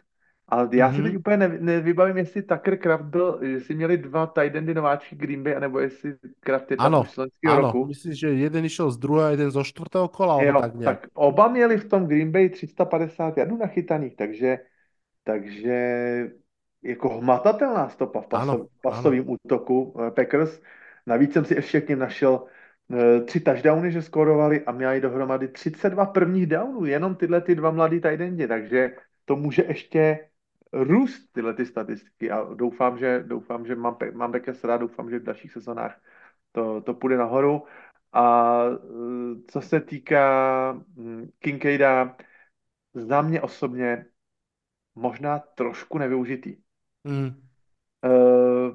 Speaker 1: ale já mm-hmm. si teď mhm. úplně nevy, nevybavím, jestli Tuckercraft byl, jestli měli dva tight nováčky Green Bay, anebo jestli Kraft je tam ano, už ano. roku.
Speaker 2: Myslím, že jeden išel z druhého, jeden zo čtvrtého kola,
Speaker 1: jo, tak, tak oba měli v tom Green Bay 350 jardů nachytaných, takže takže jako hmatatelná stopa v paso, pasovém útoku uh, Packers. Navíc jsem si ještě k ním našel uh, tři touchdowny, že skórovali a měli dohromady 32 prvních downů, jenom tyhle ty dva mladý tajdendi, takže to může ještě růst tyhle ty statistiky a doufám, že, doufám, že mám, mám Packers rád, doufám, že v dalších sezónách to, to půjde nahoru. A uh, co se týká um, Kincaida, za mě osobně možná trošku nevyužitý. Mm. Uh,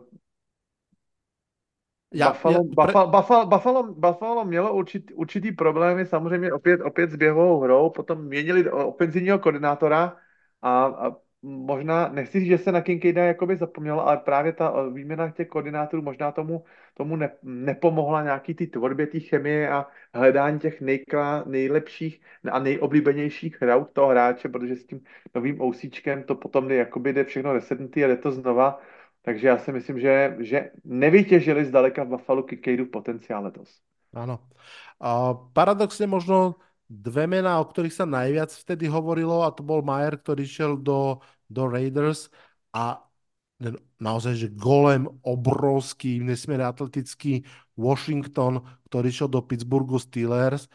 Speaker 1: já, Buffalo, já, Buffalo, Buffalo, Buffalo, Buffalo mělo určitý, určitý problémy, samozřejmě opět, opět s běhovou hrou, potom měnili ofenzivního koordinátora a, a možná, nechci říct, že se na Kincaida jakoby zapomnělo, ale právě ta výměna těch koordinátorů možná tomu, tomu ne, nepomohla nějaký ty tvorbě té chemie a hledání těch nejklá, nejlepších a nejoblíbenějších hraut toho hráče, protože s tím novým ousíčkem to potom jde, jakoby jde všechno resetnutý a jde to znova. Takže já si myslím, že, že nevytěžili zdaleka v Buffalo Kinkaidu potenciál letos.
Speaker 2: Áno. A paradoxne možno dve mená, o ktorých sa najviac vtedy hovorilo, a to bol Mayer, ktorý šiel do, do Raiders a naozaj, že golem obrovský, nesmierne atletický Washington, ktorý šiel do Pittsburghu Steelers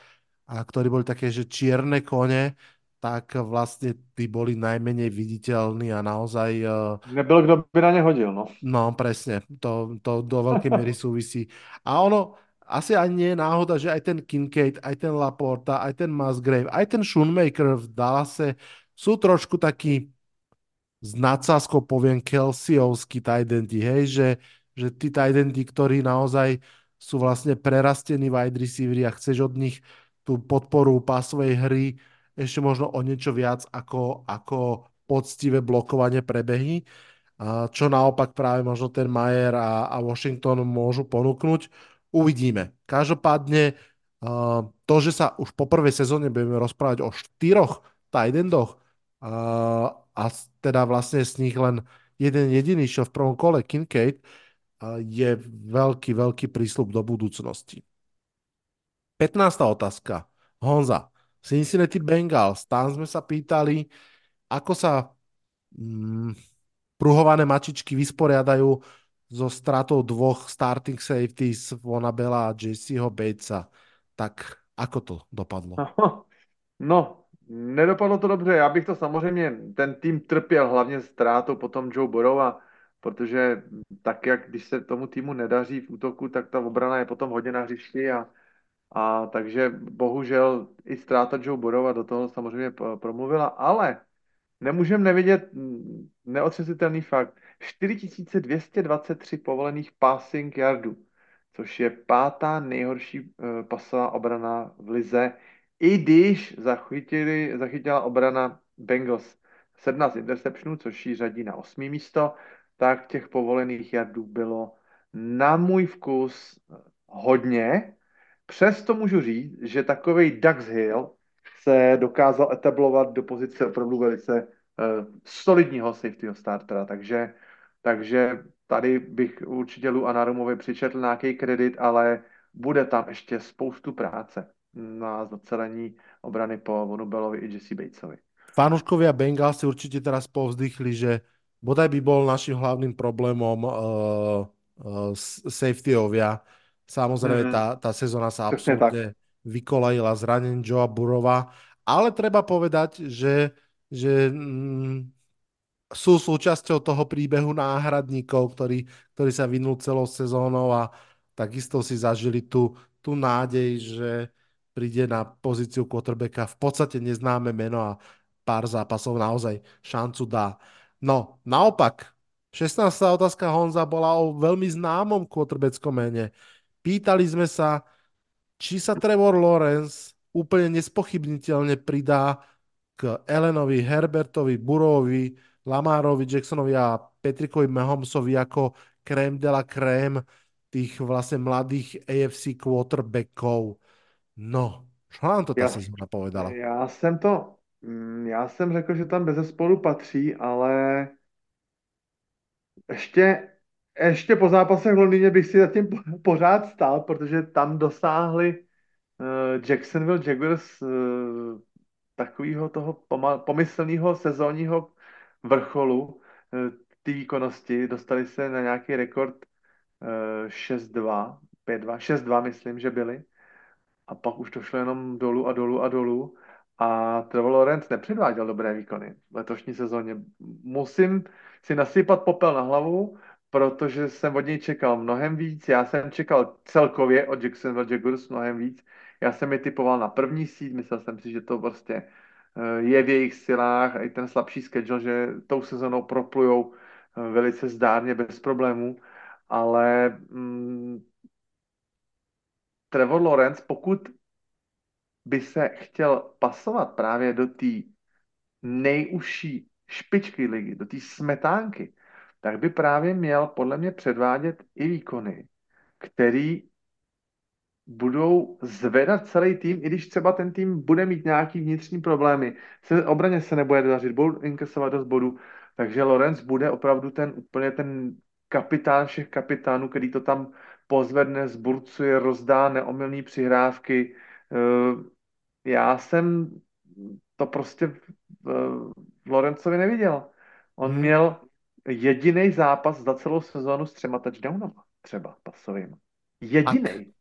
Speaker 2: a ktorí boli také, že čierne kone, tak vlastne tí boli najmenej viditeľní a naozaj...
Speaker 1: Eh, Nebyl, kdo by na ne hodil, no.
Speaker 2: No, presne. To, to do veľkej miery súvisí. A ono, asi ani nie je náhoda, že aj ten Kincaid, aj ten Laporta, aj ten Musgrave, aj ten Schoonmaker v Dallase sú trošku takí s nadsázkou poviem Kelseyovský tajdendi, hej, že, že tí tajdendi, ktorí naozaj sú vlastne prerastení wide receivery a chceš od nich tú podporu pásovej hry ešte možno o niečo viac ako, ako poctivé blokovanie prebehy, čo naopak práve možno ten Mayer a, a Washington môžu ponúknuť. Uvidíme. Každopádne to, že sa už po prvej sezóne budeme rozprávať o štyroch tight endoch a teda vlastne z nich len jeden jediný šiel v prvom kole Kincaid, je veľký, veľký prísľub do budúcnosti. 15. otázka. Honza, Cincinnati Bengals, tam sme sa pýtali, ako sa mm, pruhované mačičky vysporiadajú so stratou dvoch starting safeties Vonabela a JCho Batesa. Tak ako to dopadlo? (laughs)
Speaker 1: No, nedopadlo to dobře. Já bych to samozřejmě, ten tým trpěl hlavně ztrátou potom Joe Borova, protože tak, jak když se tomu týmu nedaří v útoku, tak ta obrana je potom hodně na hřišti a, a takže bohužel i ztráta Joe Borova do toho samozřejmě promluvila, ale nemůžeme nevidět neotřesitelný fakt. 4223 povolených passing yardů, což je pátá nejhorší uh, pasová obrana v lize, i když zachytili, zachytila obrana Bengals 17 interceptionů, což ji řadí na osmý místo, tak těch povolených jardů bylo na můj vkus hodně. Přesto můžu říct, že takový Dax Hill se dokázal etablovat do pozice opravdu velice uh, solidního safetyho startera, takže, takže tady bych určitě Lu Anarumovi přičetl nějaký kredit, ale bude tam ještě spoustu práce na zacelení obrany po Vonubelovi i Jesse Batesovi.
Speaker 2: Fanúškovia Bengals si určite teraz povzdychli, že bodaj by bol našim hlavným problémom uh, uh, safetyovia. Samozrejme, mm -hmm. tá, tá sezóna sa absolútne vykolajila zranením Joa Burova, ale treba povedať, že, že mm, sú súčasťou toho príbehu náhradníkov, ktorý, ktorý sa vynul celou sezónou a takisto si zažili tu, tu nádej, že príde na pozíciu quarterbacka v podstate neznáme meno a pár zápasov naozaj šancu dá. No, naopak, 16. otázka Honza bola o veľmi známom quarterbackom mene. Pýtali sme sa, či sa Trevor Lawrence úplne nespochybniteľne pridá k Elenovi, Herbertovi, Burovi, Lamárovi, Jacksonovi a Petrikovi Mahomsovi ako krém de la krém tých vlastne mladých AFC quarterbackov. No, čo nám to ta já, sezóna povedala?
Speaker 1: Já jsem to, mm, já jsem řekl, že tam bez spolu patří, ale ještě ještě po zápasech v Londýně bych si zatím pořád stál, protože tam dosáhli uh, Jacksonville Jaguars uh, takového toho pomyslného sezónního vrcholu uh, té výkonnosti. Dostali se na nějaký rekord uh, 6-2, 5-2, 6-2 myslím, že byli. A pak už to šlo jenom dolů a dolů a dolů. A Trevor Lawrence nepředváděl dobré výkony v letošní sezóně. Musím si nasypat popel na hlavu, protože jsem od něj čekal mnohem víc. Já jsem čekal celkově od Jacksonville Jaguars mnohem víc. Já jsem je typoval na první síť, myslel jsem si, že to prostě eh, je v jejich silách a i ten slabší schedule, že tou sezonou proplujou eh, velice zdárně, bez problémů, ale mm, Trevor Lawrence, pokud by se chtěl pasovat právě do té nejužší špičky ligy, do té smetánky, tak by právě měl podle mě předvádět i výkony, který budou zvedat celý tým, i když třeba ten tým bude mít nějaký vnitřní problémy, se, obraně se nebude dařit, budou inkasovat dost bodů, takže Lorenz bude opravdu ten úplně ten kapitán všech kapitánů, který to tam pozvedne, zburcuje, rozdá neomylný přihrávky. Eh, já jsem to prostě v Lorencovi neviděl. On hmm. měl jediný zápas za celou sezónu s třema touchdownama, třeba pasovým. Jediný.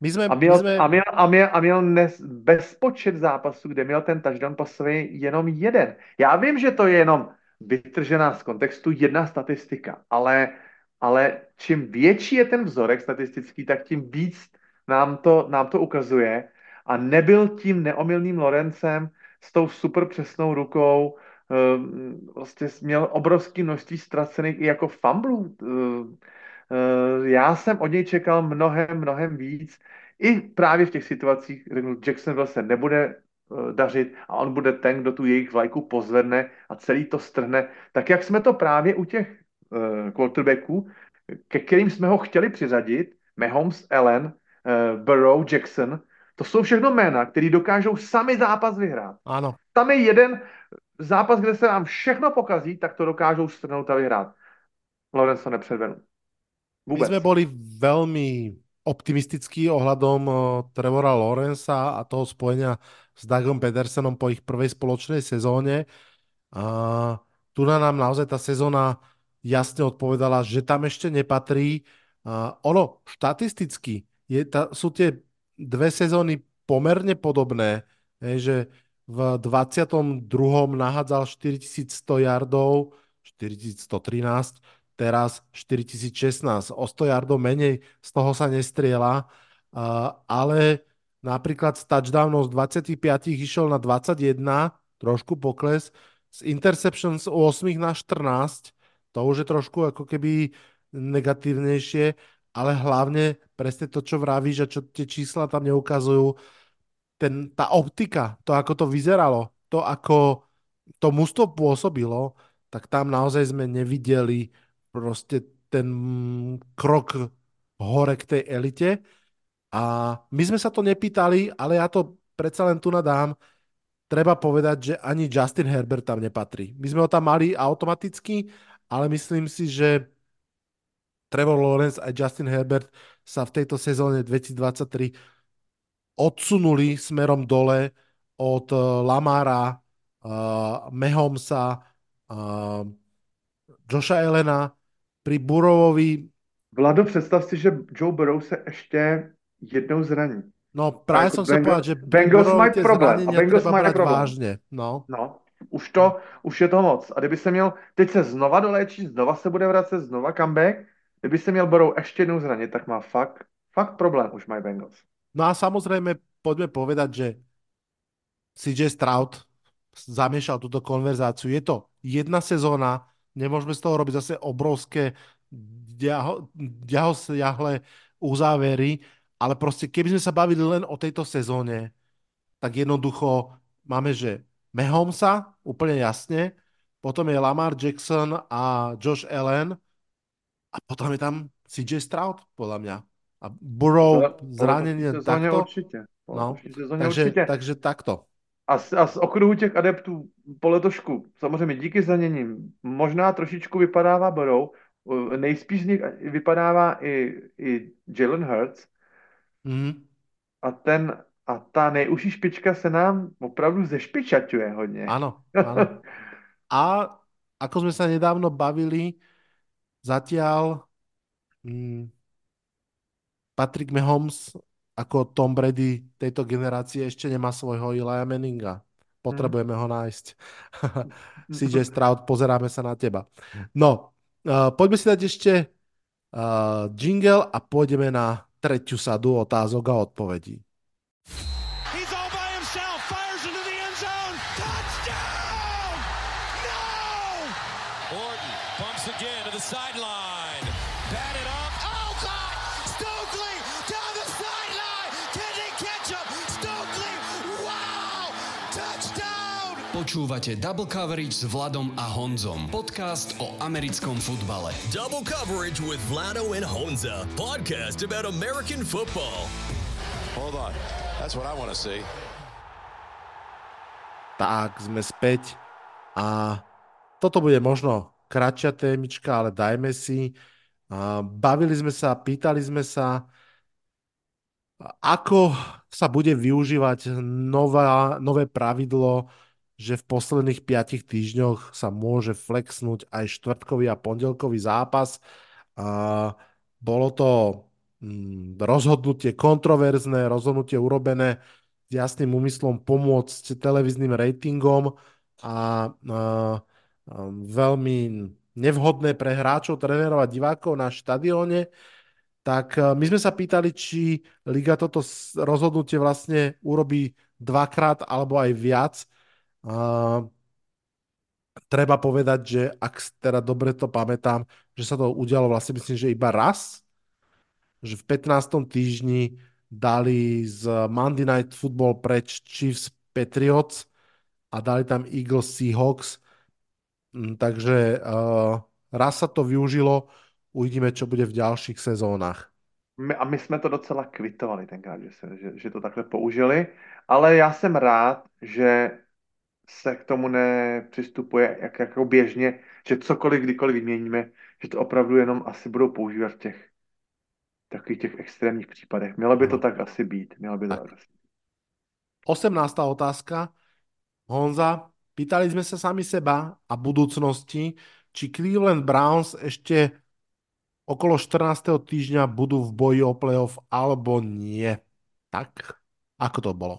Speaker 2: My jsme,
Speaker 1: a měl,
Speaker 2: my jsme...
Speaker 1: a měl, a měl, a měl nes, bezpočet zápasů, kde měl ten touchdown pasový jenom jeden. Já vím, že to je jenom vytržená z kontextu jedna statistika, ale, ale čím větší je ten vzorek statistický, tak tím víc nám to, nám to ukazuje. A nebyl tím neomylným Lorencem s tou super přesnou rukou, Ehm, vlastně měl obrovské množství ztracených i jako fumblů. Ehm, ehm, já jsem od něj čekal mnohem, mnohem víc. I právě v těch situacích, řeknu, Jacksonville se nebude eh, dařit a on bude ten, kdo tu jejich vlajku pozvedne a celý to strhne. Tak jak jsme to právě u těch quarterbacků, ke kterým jsme ho chtěli přiřadit, Mahomes, Allen, uh, Burrow, Jackson, to jsou všechno jména, který dokážou sami zápas vyhrát.
Speaker 2: Ano.
Speaker 1: Tam je jeden, zápas, kde se nám všechno pokazí, tak to dokážou strnout a vyhrát. Lorenz to nepředvedl.
Speaker 2: Vůbec. My jsme byli velmi optimistický ohľadom uh, Trevora Lorenza a toho spojenia s Dougom Pedersenom po ich prvej spoločnej sezóne. A tu na nám naozaj tá sezóna jasne odpovedala, že tam ešte nepatrí. Uh, ono, štatisticky, je, ta, sú tie dve sezóny pomerne podobné, je, že v 22. nahádzal 4100 yardov, 4113, teraz 4016. O 100 yardov menej z toho sa nestriela, uh, ale napríklad z touchdownov z 25 išiel na 21, trošku pokles, z interceptions z 8 na 14, to už je trošku ako keby negatívnejšie, ale hlavne presne to, čo vravíš a čo tie čísla tam neukazujú, ten, tá optika, to, ako to vyzeralo, to, ako to mužstvo pôsobilo, tak tam naozaj sme nevideli proste ten krok hore k tej elite. A my sme sa to nepýtali, ale ja to predsa len tu nadám, treba povedať, že ani Justin Herbert tam nepatrí. My sme ho tam mali automaticky, ale myslím si, že Trevor Lawrence a Justin Herbert sa v tejto sezóne 2023 odsunuli smerom dole od eh, Lamara, uh, Mahomesa, uh, Josha Elena, pri Burovovi...
Speaker 1: Vlado, představ si, že Joe Burrow se ještě jednou zraní.
Speaker 2: No právě jsem se povedal, že
Speaker 1: Bengals mají problém. A Bengals mají problém.
Speaker 2: vážně. No.
Speaker 1: no. Už to, už je to moc. A kdyby se měl, teď se znova doléčí, znova se bude vracet, znova comeback, kdyby se měl Borou ještě jednou zranit, tak má fakt, fakt problém už mají Bengals.
Speaker 2: No a samozřejmě pojďme povedat, že CJ Stroud zamiešal túto konverzáciu. Je to jedna sezóna, nemôžeme z toho robiť zase obrovské ďahosiahle uzávery, ale prostě keby sme sa bavili len o tejto sezóne, tak jednoducho máme, že Mahomesa, úplne jasne, potom je Lamar Jackson a Josh Allen a potom je tam CJ Stroud, podľa mňa. A Burrow zranenie takto.
Speaker 1: Určitě.
Speaker 2: No, takže, určitě. takže takto.
Speaker 1: A z, a z okruhu těch adeptů po letošku, samozřejmě díky zraněním, možná trošičku vypadává Burrow, nejspíš z nich vypadává i, i Jalen Hurts,
Speaker 2: Mm.
Speaker 1: A ten a ta nejužší špička se nám opravdu zešpičaťuje hodně.
Speaker 2: Ano, (laughs) ano. A ako sme sa nedávno bavili, zatiaľ mm, Patrick Mahomes ako Tom Brady tejto generácie ešte nemá svojho Ilaja Meninga. Potrebujeme mm. ho nájsť. (laughs) CJ Stroud, pozeráme sa na teba. No, uh, poďme si dať ešte uh, jingle a pôjdeme na tretiu sadu otázok a odpovedí.
Speaker 5: He's all by himself, fires into the end zone. Touchdown! No! Orton bumps again to the sideline. Batted up. Oh, God! Stokely down the sideline! Can they catch up? Stokely! Wow! Touchdown!
Speaker 3: Počúvate Double Coverage s Vladom a Honzom. Podcast o americkom futbale.
Speaker 6: Double Coverage with Vlado and Honza. Podcast about American football.
Speaker 7: Hold on.
Speaker 2: Tak, sme späť a toto bude možno kratšia témička, ale dajme si. Bavili sme sa, pýtali sme sa, ako sa bude využívať nové pravidlo že v posledných 5 týždňoch sa môže flexnúť aj štvrtkový a pondelkový zápas. Bolo to rozhodnutie kontroverzné, rozhodnutie urobené s jasným úmyslom pomôcť televíznym ratingom a, veľmi nevhodné pre hráčov, trénerov a divákov na štadióne. Tak my sme sa pýtali, či Liga toto rozhodnutie vlastne urobí dvakrát alebo aj viac a treba povedať, že ak teda dobre to pamätám, že sa to udialo vlastne myslím, že iba raz, že v 15. týždni dali z Monday Night Football preč Chiefs Patriots a dali tam Eagles Seahawks. Mm, takže uh, raz sa to využilo, uvidíme, čo bude v ďalších sezónach.
Speaker 1: My, a my jsme to docela kvitovali tenkrát, že, se, že, že to takhle použili, ale já jsem rád, že se k tomu nepřistupuje jak, jako běžně, že cokoliv kdykoliv vyměníme, že to opravdu jenom asi budou používat v těch takových těch extrémních případech. Mělo by to tak asi být. Mělo by to tak. asi.
Speaker 2: 18. otázka. Honza, pýtali sme sa sami seba a budúcnosti, či Cleveland Browns ešte okolo 14. týždňa budú v boji o playoff alebo nie. Tak, ako to bylo?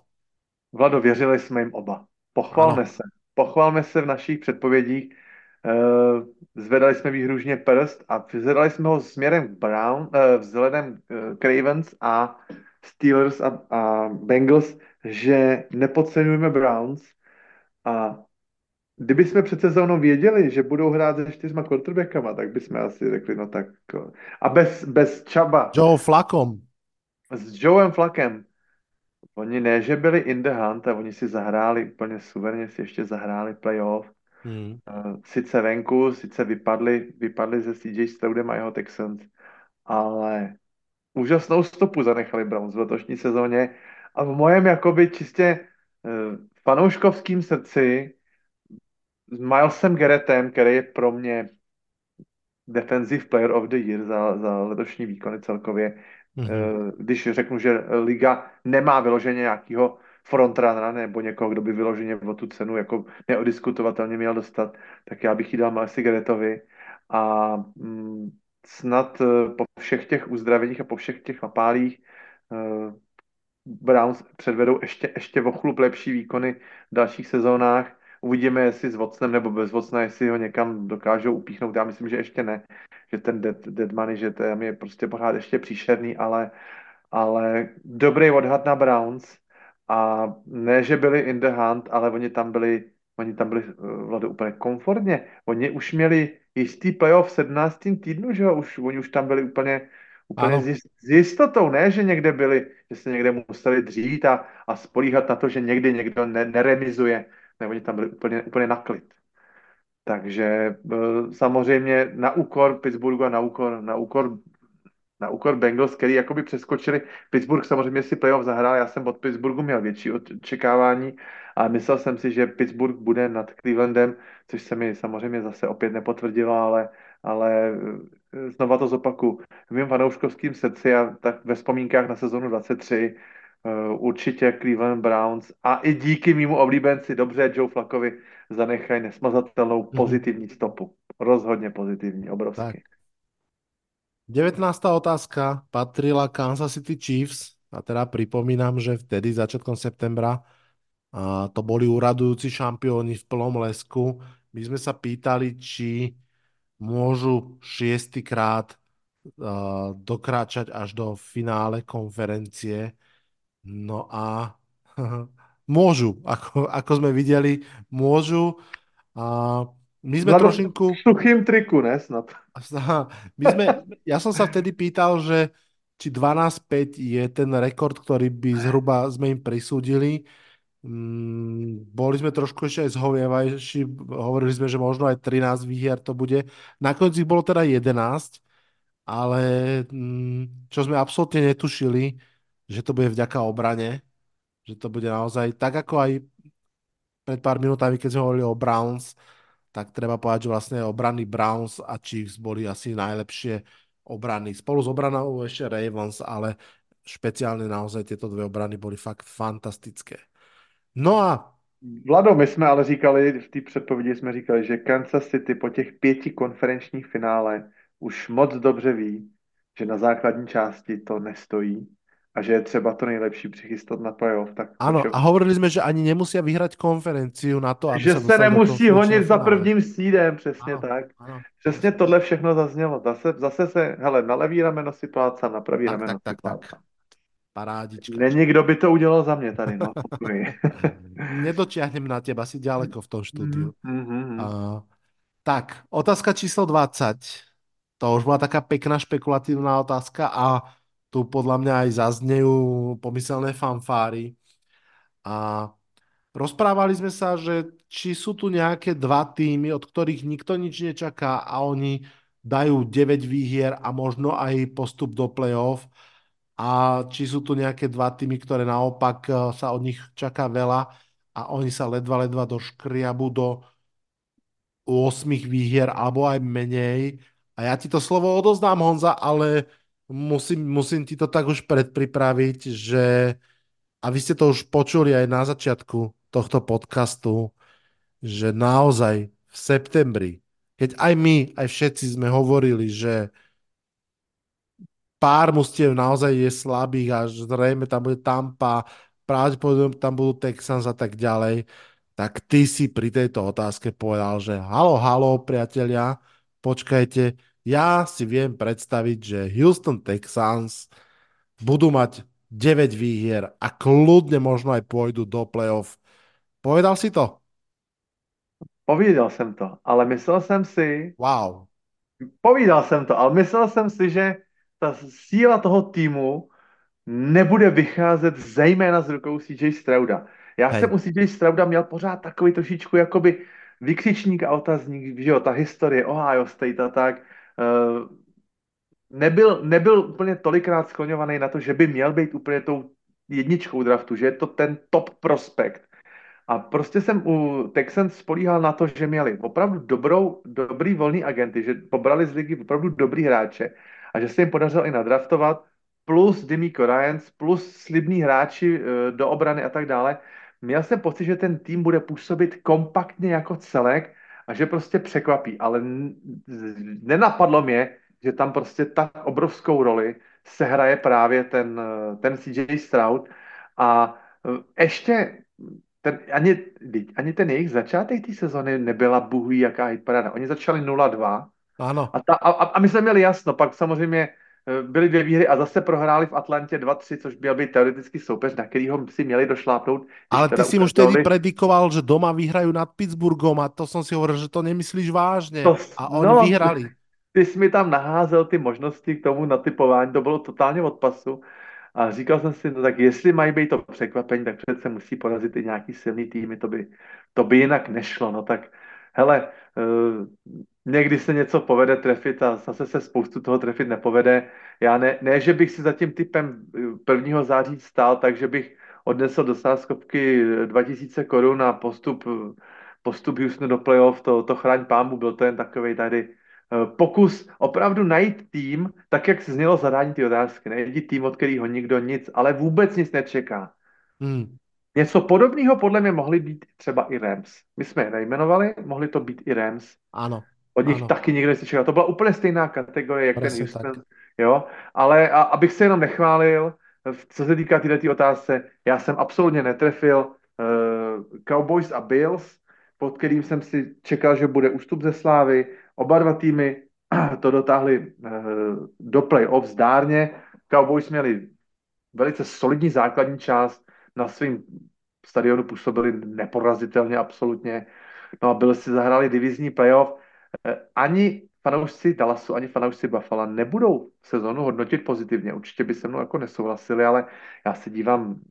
Speaker 1: Vlado, věřili jsme jim oba. Pochvalme ano. se. Pochvalme se v našich předpovědích. Uh, zvedali jsme výhružně prst a zvedali jsme ho směrem k Brown, uh, vzhledem uh, k Ravens a Steelers a, a Bengals, že nepodceňujeme Browns a kdyby jsme před sezónou věděli, že budou hrát se čtyřma quarterbackama, tak bychom asi řekli, no tak... A bez, bez Čaba.
Speaker 2: Joe Flakom.
Speaker 1: S Joeem Flakem. Oni ne, že byli in the hunt a oni si zahráli úplně suverně, si ještě zahráli playoff. Hmm. Sice venku, sice vypadli, vypadli ze CJ Stroudem a jeho Texans, ale úžasnou stopu zanechali Browns v letošní sezóně a v mojem jakoby čistě uh, fanouškovským srdci s Milesem Garrettem, který je pro mě Defensive Player of the Year za, za letošní výkony celkově. Mm-hmm. Když řeknu, že liga nemá vyloženě nějakého frontrunnera nebo někoho, kdo by vyloženě o tu cenu jako neodiskutovatelně měl dostat, tak já bych jí dal Milesi Garrettovi a mm, snad eh, po všech těch uzdraveních a po všech těch napálích uh, Browns předvedou ještě, ještě o chlup lepší výkony v dalších sezónách Uvidíme, jestli s Watsonem nebo bez Watsona, jestli ho někam dokážou upíchnout. Já myslím, že ještě ne. Že ten dead, dead money, že tam je prostě pořád ještě příšerný, ale, ale dobrý odhad na Browns. A ne, že byli in the hunt, ale oni tam byli, oni tam byli eh, Vladu úplně komfortně. Oni už měli jistý playoff v 17. týdnu, že jo? Už, oni už tam byli úplně, úplně s, s jistotou, ne, že někde byli, že se někde museli dřít a, a spolíhat na to, že někdy někdo ne, neremizuje ne, oni tam byli úplně, úplně na klid. Takže e, samozřejmě na úkor Pittsburghu a na úkor, na úkor, na úkor Bengals, který jakoby přeskočili. Pittsburgh samozřejmě si playoff zahrál, já jsem od Pittsburghu měl větší očekávání a myslel jsem si, že Pittsburgh bude nad Clevelandem, což se mi samozřejmě zase opět nepotvrdilo, ale, ale e, znova to zopaku. V mým fanouškovským srdci a tak ve vzpomínkách na sezonu 23 Uh, určitě Cleveland Browns a i díky mýmu oblíbenci dobře Joe Flakovi zanechají nesmazatelnou mm. pozitivní stopu. Rozhodně pozitivní, obrovský. Tak.
Speaker 2: 19. otázka patrila Kansas City Chiefs a teda pripomínam, že vtedy začiatkom septembra a to boli uradujúci šampióni v plnom lesku. My sme sa pýtali, či môžu šiestýkrát dokráčať až do finále konferencie No a (laughs) môžu, ako, ako sme videli, môžu. A my sme trošinku...
Speaker 1: Suchým triku, ne snad.
Speaker 2: My sme, ja som sa vtedy pýtal, že či 12-5 je ten rekord, ktorý by zhruba sme im prisúdili. Mm, boli sme trošku ešte aj zhovievajší, hovorili sme, že možno aj 13 výhier to bude. Nakoniec ich bolo teda 11, ale mm, čo sme absolútne netušili, že to bude vďaka obrane, že to bude naozaj tak, ako aj pred pár minútami, keď sme hovorili o Browns, tak treba povedať, že vlastne obrany Browns a Chiefs boli asi najlepšie obrany. Spolu s obranou ešte Ravens, ale špeciálne naozaj tieto dve obrany boli fakt fantastické. No a
Speaker 1: Vlado, my jsme ale říkali, v té předpovědi jsme říkali, že Kansas City po těch pěti konferenčních finále už moc dobře ví, že na základní části to nestojí a že je třeba to nejlepší přichystat na playoff. Tak
Speaker 2: ano, a hovorili jsme, že ani nemusí vyhrať konferenciu na to, aby
Speaker 1: Že se, nemusí honit za prvním sídem, přesně ano, tak. Ano, přesně tohle všechno zaznělo. Zase, zase se, hele, na levý rameno si plácám, na pravý
Speaker 2: tak,
Speaker 1: rameno
Speaker 2: tak, tak, tak, tak. Parádička.
Speaker 1: Není, kdo by to udělal za mě tady, no. (laughs)
Speaker 2: Nedočiahnem na teba, si ďaleko v tom štúdiu. Mm-hmm. Uh, tak, otázka číslo 20. To už bola taká pekná špekulatívna otázka a tu podľa mňa aj zaznejú pomyselné fanfáry. A rozprávali sme sa, že či sú tu nejaké dva týmy, od ktorých nikto nič nečaká a oni dajú 9 výhier a možno aj postup do play-off. A či sú tu nejaké dva týmy, ktoré naopak eh, sa od nich čaká veľa a oni sa ledva, ledva doškriabu do 8 výhier alebo aj menej. A ja ti to slovo odoznám, Honza, ale musím, musím ti to tak už predpripraviť, že a vy ste to už počuli aj na začiatku tohto podcastu, že naozaj v septembri keď aj my, aj všetci sme hovorili, že pár mustiev naozaj je slabých a zrejme tam bude Tampa, pravdepodobne tam budú Texans a tak ďalej, tak ty si pri tejto otázke povedal, že halo, halo, priatelia, počkajte, ja si viem predstaviť, že Houston Texans budú mať 9 výhier a kľudne možno aj pôjdu do playoff. Povedal si to?
Speaker 1: Povídal jsem to, ale myslel jsem si...
Speaker 2: Wow.
Speaker 1: Povídal jsem to, ale myslel jsem si, že ta síla toho týmu nebude vycházet zejména z rukou CJ Strauda. Já Hej. jsem u CJ Strauda měl pořád takový trošičku jakoby vykřičník a otazník, že jo, ta historie Ohio State a tak. Uh, nebyl, nebyl úplně tolikrát skloňovaný na to, že by měl být úplně tou jedničkou draftu, že je to ten top prospekt. A prostě jsem u Texans spolíhal na to, že měli opravdu dobrou, dobrý volný agenty, že pobrali z ligy opravdu dobrý hráče a že se jim podařilo i nadraftovat, plus Demico Ryans, plus slibní hráči e, do obrany a tak dále. Měl jsem pocit, že ten tým bude působit kompaktně jako celek a že prostě překvapí, ale nenapadlo mě, že tam prostě tak obrovskou roli se hraje právě ten, ten CJ Stroud a e, ještě ten, ani, ani ten jejich začátek té sezony nebyla buhví jaká hitparada. Oni začali 0-2
Speaker 2: ano.
Speaker 1: A, ta, a, a my jsme měli jasno, pak samozřejmě eh, byly dvě výhry a zase prohráli v Atlantě 2-3, což byl by teoretický soupeř, na kterýho si měli došlápnout.
Speaker 2: Ale ty si už tedy predikoval, že doma vyhrají nad Pittsburghom a to jsem si hovoril, že to nemyslíš vážně. To, a oni no, vyhrali. Ty,
Speaker 1: ty jsi mi tam naházel ty možnosti k tomu natypování, to bylo totálně od pasu. A říkal jsem si, no tak jestli mají být to překvapení, tak přece musí porazit i nějaký silný týmy, to by, to by jinak nešlo. No tak hele, uh, někdy se něco povede trefit a zase se spoustu toho trefit nepovede. Já ne, ne že bych si za tím typem 1. září stál, takže bych odnesl do sáskovky 2000 korun a postup, postup Houston do playoff, to, to chraň pámu, byl to jen takový tady eh, pokus opravdu najít tým, tak jak se znělo zadání ty otázky, najít tým, od kterého nikdo nic, ale vůbec nic nečeká. Hmm. Něco podobného podle mě mohly být třeba i Rams. My jsme je nejmenovali, mohli to být i Rams.
Speaker 2: Ano.
Speaker 1: Od nich ano. taky nikdo nečekal. To byla úplně stejná kategorie, jak Presně ten Houston. Tak. Jo? Ale a, abych se jenom nechválil, co se týká této otázce, já jsem absolutně netrefil uh, Cowboys a Bills, pod kterým jsem si čekal, že bude ústup ze slávy. Oba dva týmy (clears throat) to dotáhli uh, do play-off zdárně. Cowboys měli velice solidní základní část, na svém stadionu působili neporazitelně absolutně. No a byli si zahráli divizní playoff. Eh, ani fanoušci Dallasu, ani fanoušci Buffalo nebudou sezonu hodnotit pozitivně. Určitě by se mnou jako nesouhlasili, ale já se dívám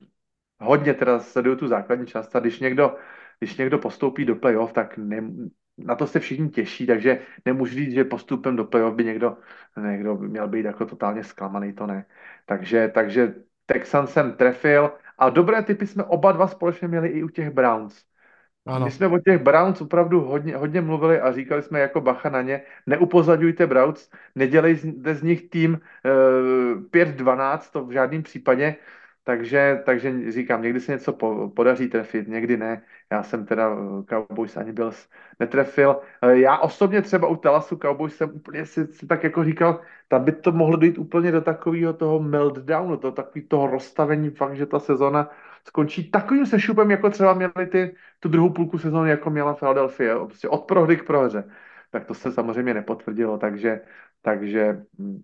Speaker 1: hodně teda sleduju tu základní část a když někdo, když někdo postoupí do playoff, tak ne, na to se všichni těší, takže nemůžu říct, že postupem do playoff by někdo, někdo měl být jako totálně zklamaný, to ne. Takže, takže Texan jsem trefil a dobré typy jsme oba dva společně měli i u těch Browns. Ano. My jsme o těch Browns opravdu hodně, hodně mluvili a říkali jsme jako bacha na ně, neupozadňujte Browns, nedělejte z nich tým e, eh, 5-12, to v žádném případě, takže, takže říkám, někdy se něco po, podaří trefit, někdy ne. Já jsem teda eh, Cowboys ani byl netrefil. Eh, já osobně třeba u Talasu Cowboys jsem úplně si, si tak jako říkal, tam by to mohlo dojít úplně do takového toho meltdownu, to takový toho rozstavení, fakt, že ta sezona skončí takovým sešupem, jako třeba měli ty, tu druhou půlku sezóny, jako měla Philadelphia, prostě od prohry k prohře. Tak to se samozřejmě nepotvrdilo, takže, takže hm,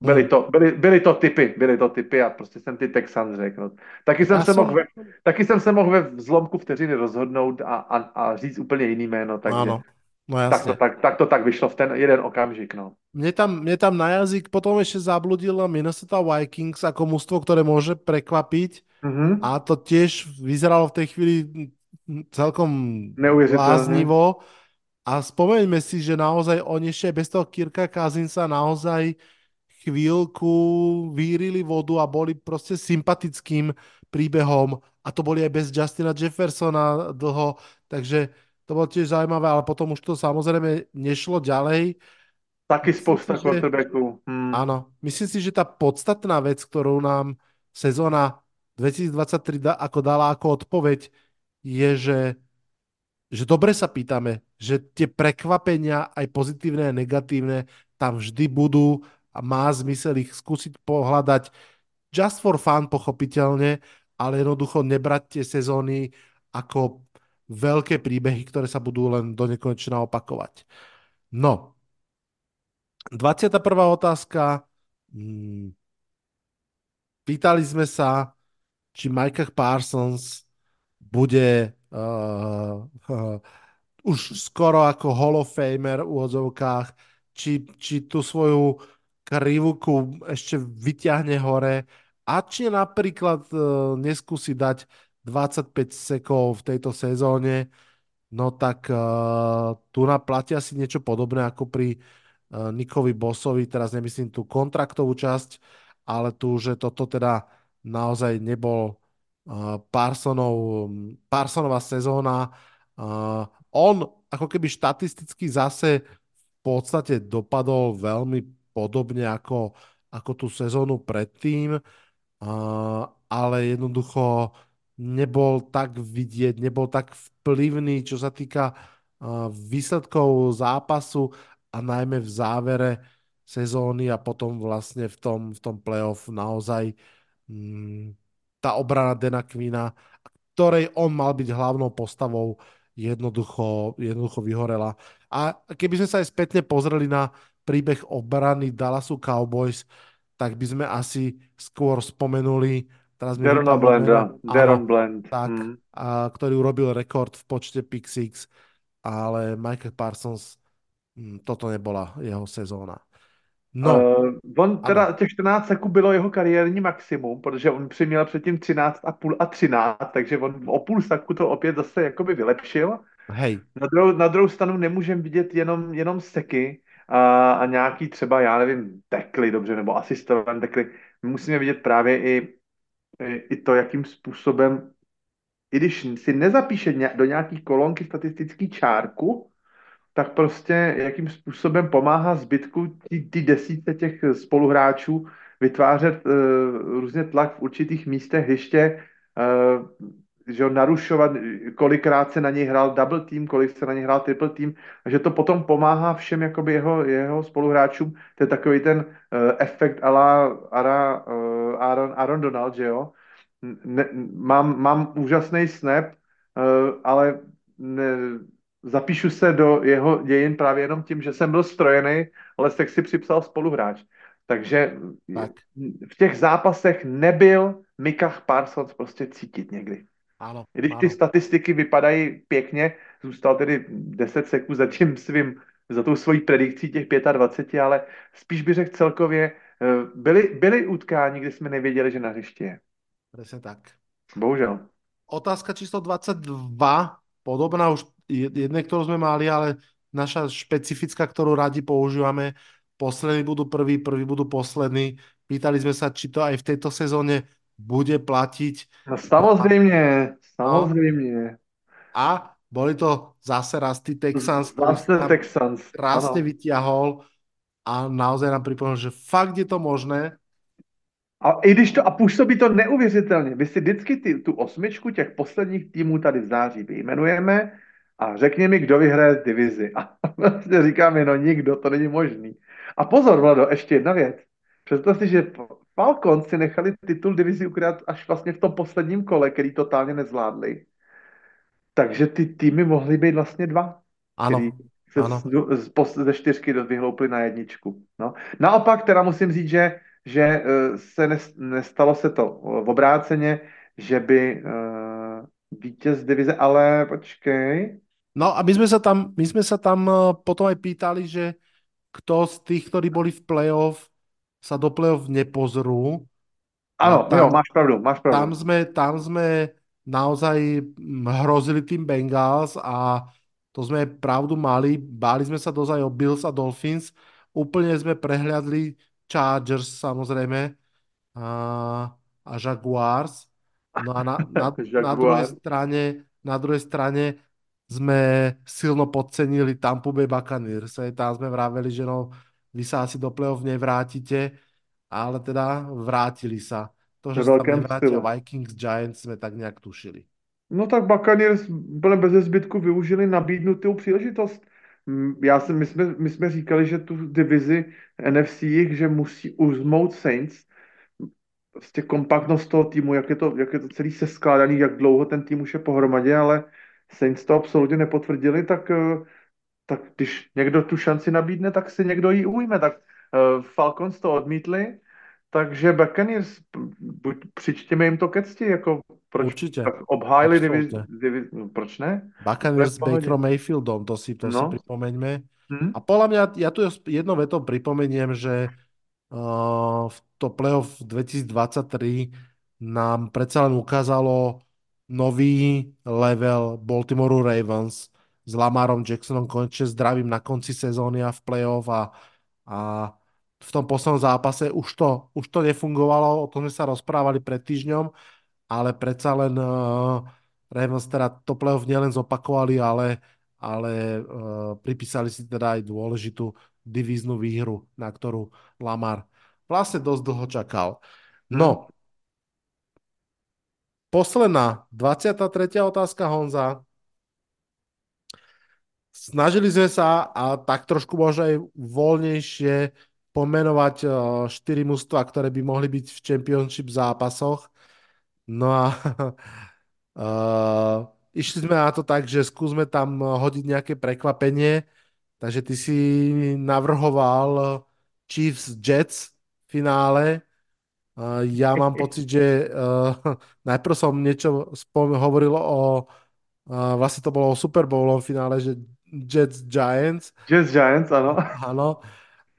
Speaker 1: byly to, byly, byly to typy, byly to typy a prostě jsem ty Texans řekl. No. Taky jsem, se mohl ve, taky jsem se mohl ve zlomku vteřiny rozhodnout a, a, a říct úplně jiný jméno, takže ano. No jasne. tak, to, tak, tak to tak vyšlo v ten jeden okamžik. No.
Speaker 2: Mne, tam, mne tam na jazyk potom ešte zabludila Minnesota Vikings ako mužstvo, ktoré môže prekvapiť mm-hmm. a to tiež vyzeralo v tej chvíli celkom bláznivo. A spomeňme si, že naozaj oni ešte bez toho Kirka Kazinsa naozaj chvíľku vírili vodu a boli proste sympatickým príbehom a to boli aj bez Justina Jeffersona dlho, takže to bolo tiež zaujímavé, ale potom už to samozrejme nešlo ďalej.
Speaker 1: Taky spousta quarterbacků. Hmm.
Speaker 2: Áno, myslím si, že tá podstatná vec, ktorú nám sezóna 2023 da, ako dala ako odpoveď, je, že že dobre sa pýtame, že tie prekvapenia, aj pozitívne a negatívne, tam vždy budú a má zmysel ich skúsiť pohľadať just for fun, pochopiteľne, ale jednoducho nebrať tie sezóny ako veľké príbehy, ktoré sa budú len do nekonečna opakovať. No, 21. otázka. Hmm. Pýtali sme sa, či Micah Parsons bude uh, uh, už skoro ako Hall of Famer v úvodzovkách, či, či tú svoju krivku ešte vyťahne hore a či napríklad uh, neskúsi dať 25 sekov v tejto sezóne, no tak uh, tu naplatí asi niečo podobné ako pri uh, Nikovi Bossovi, teraz nemyslím tú kontraktovú časť, ale tu, že toto teda naozaj nebol Parsonov, Parsonová sezóna. On ako keby štatisticky zase v podstate dopadol veľmi podobne ako, ako tú sezónu predtým, ale jednoducho nebol tak vidieť, nebol tak vplyvný, čo sa týka výsledkov zápasu a najmä v závere sezóny a potom vlastne v tom, v tom playoff naozaj mm, tá obrana Dena Quina, ktorej on mal byť hlavnou postavou, jednoducho, jednoducho vyhorela. A keby sme sa aj spätne pozreli na príbeh obrany Dallasu Cowboys, tak by sme asi skôr spomenuli
Speaker 1: teraz mi Darona Blenda, Daron Blend.
Speaker 2: Tak, mm. a, ktorý urobil rekord v počte pick six, ale Michael Parsons, hm, toto nebola jeho sezóna.
Speaker 1: No. Uh, on teda ano. těch 14 sekund bylo jeho kariérní maximum, protože on přiměl předtím 13 a půl a 13, takže on o půl saku to opět zase jakoby vylepšil.
Speaker 2: Hej.
Speaker 1: Na druhou, na druhou stranu nemůžeme vidět jenom, jenom seky a, a nějaký třeba, já nevím, tekly dobře, nebo asistovat tekly. My musíme vidět právě i, i, i to, jakým způsobem, i když si nezapíše do nějaký kolonky statistický čárku, tak prostě jakým způsobem pomáhá zbytku ty desítce těch spoluhráčů vytvářet uh, různě tlak v určitých místech ještě, uh, že ho narušovat, kolikrát se na něj hrál double team, kolik se na něj hrál triple team, a že to potom pomáhá všem jakoby jeho, jeho spoluhráčům. To je takový ten uh, efekt ala, ala uh, Aaron, Aaron Donald, že jo. Ne, mám, mám úžasný snap, uh, ale ne, zapíšu se do jeho dějin právě jenom tím, že jsem byl strojený, ale tak si připsal spoluhráč. Takže tak. v těch zápasech nebyl Mikach Parsons prostě cítit někdy.
Speaker 2: Ano,
Speaker 1: I když
Speaker 2: ano.
Speaker 1: ty statistiky vypadají pěkně, zůstal tedy 10 sekund za tím svým, za tou svojí predikcí těch 25, ale spíš bych řekl celkově, eh, byly, byly utkání, kdy jsme nevěděli, že na hřišti je.
Speaker 2: Presne tak.
Speaker 1: Bohužel.
Speaker 2: Otázka číslo 22, podobná už jednej, ktorú sme mali, ale naša špecifická, ktorú radi používame, poslední budú prví, prví budú poslední. Pýtali sme sa, či to aj v tejto sezóne bude platiť.
Speaker 1: No samozrejme, samozrejme.
Speaker 2: A boli to zase tí Texans,
Speaker 1: tam Texans.
Speaker 2: krásne ano. vyťahol a naozaj nám pripomenul, že fakt je to možné.
Speaker 1: A i když to, a působí to neuvěřitelně, my si vždycky ty, tu osmičku těch posledních týmů tady v září vyjmenujeme a řekni mi, kdo vyhraje divizi. A (laughs) vlastně říkáme, no nikdo, to není možný. A pozor, Vlado, ještě jedna věc. Představ si, že Falcons si nechali titul divizi ukrát až vlastně v tom posledním kole, který totálně nezvládli. Takže ty týmy mohly být vlastně dva.
Speaker 2: Ano, se ano.
Speaker 1: Z, z, ze čtyřky vyhloupili na jedničku. No. Naopak teda musím říct, že, že eh, se nestalo se to v obráceně, že by uh, vítěz divize, ale počkej,
Speaker 2: No a my sme sa tam, my sme sa tam eh, potom aj pýtali, že kto z tých, ktorí boli v playoff, sa do playoff nepozrú.
Speaker 1: Áno, tam, jo, máš pravdu, máš pravdu.
Speaker 2: Tam sme, tam sme naozaj hm, hrozili tým Bengals a to sme pravdu mali. Báli sme sa dozaj o Bills a Dolphins. Úplne sme prehľadli Chargers samozrejme a, a Jaguars. No a na, na, (laughs) na druhej strane na druhej strane sme silno podcenili Tampa Bay Buccaneers. Tam sme vraveli, že no, vy sa asi do play-off nevrátite, ale teda vrátili sa. To, že sa tam nevrátil Vikings, Giants, sme tak nejak tušili.
Speaker 1: No tak Buccaneers úplně bez zbytku využili nabídnutou příležitost. Já jsem, my, jsme, my jsme říkali, že tu divizi NFC, že musí uzmout Saints. Prostě kompaktnost toho týmu, jak je to, jak je to celý seskládaný, jak dlouho ten tým už je pohromadě, ale Saints to absolutně nepotvrdili, tak, eh, tak když někdo tu šanci nabídne, tak si někdo ji ujme. Tak uh, Falcons to odmítli, takže Buccaneers, buď přičtěme jim to ke cti, jako proč
Speaker 2: Určitě.
Speaker 1: tak obhájili divizi, divizi, no, proč ne?
Speaker 2: Buccaneers s. Bakerom Mayfieldom, to si, to si
Speaker 1: No.
Speaker 2: pripomeňme.
Speaker 1: Hm?
Speaker 2: A podľa mňa, ja tu jednou vetou pripomeniem, že uh, v to playoff 2023 nám predsa len ukázalo nový level Baltimore Ravens s Lamarom Jacksonom konečne zdravým na konci sezóny a v playoff a, a v tom poslednom zápase už to, už to nefungovalo, o tom sme sa rozprávali pred týždňom, ale predsa len uh, Ravens teda to playoff nielen zopakovali, ale, ale uh, pripísali si teda aj dôležitú divíznu výhru, na ktorú Lamar vlastne dosť dlho čakal. No, posledná, 23. otázka Honza. Snažili sme sa a tak trošku možno aj voľnejšie pomenovať uh, štyri mužstva, ktoré by mohli byť v championship zápasoch. No a uh, (laughs) išli sme na to tak, že skúsme tam hodiť nejaké prekvapenie. Takže ty si navrhoval Chiefs Jets v finále. Uh, ja mám pocit, že uh, (laughs) najprv som niečo spom- hovoril o uh, vlastne to bolo o Super Bowlom finále, že Jets Giants.
Speaker 1: Jets Giants, ano.
Speaker 2: Áno,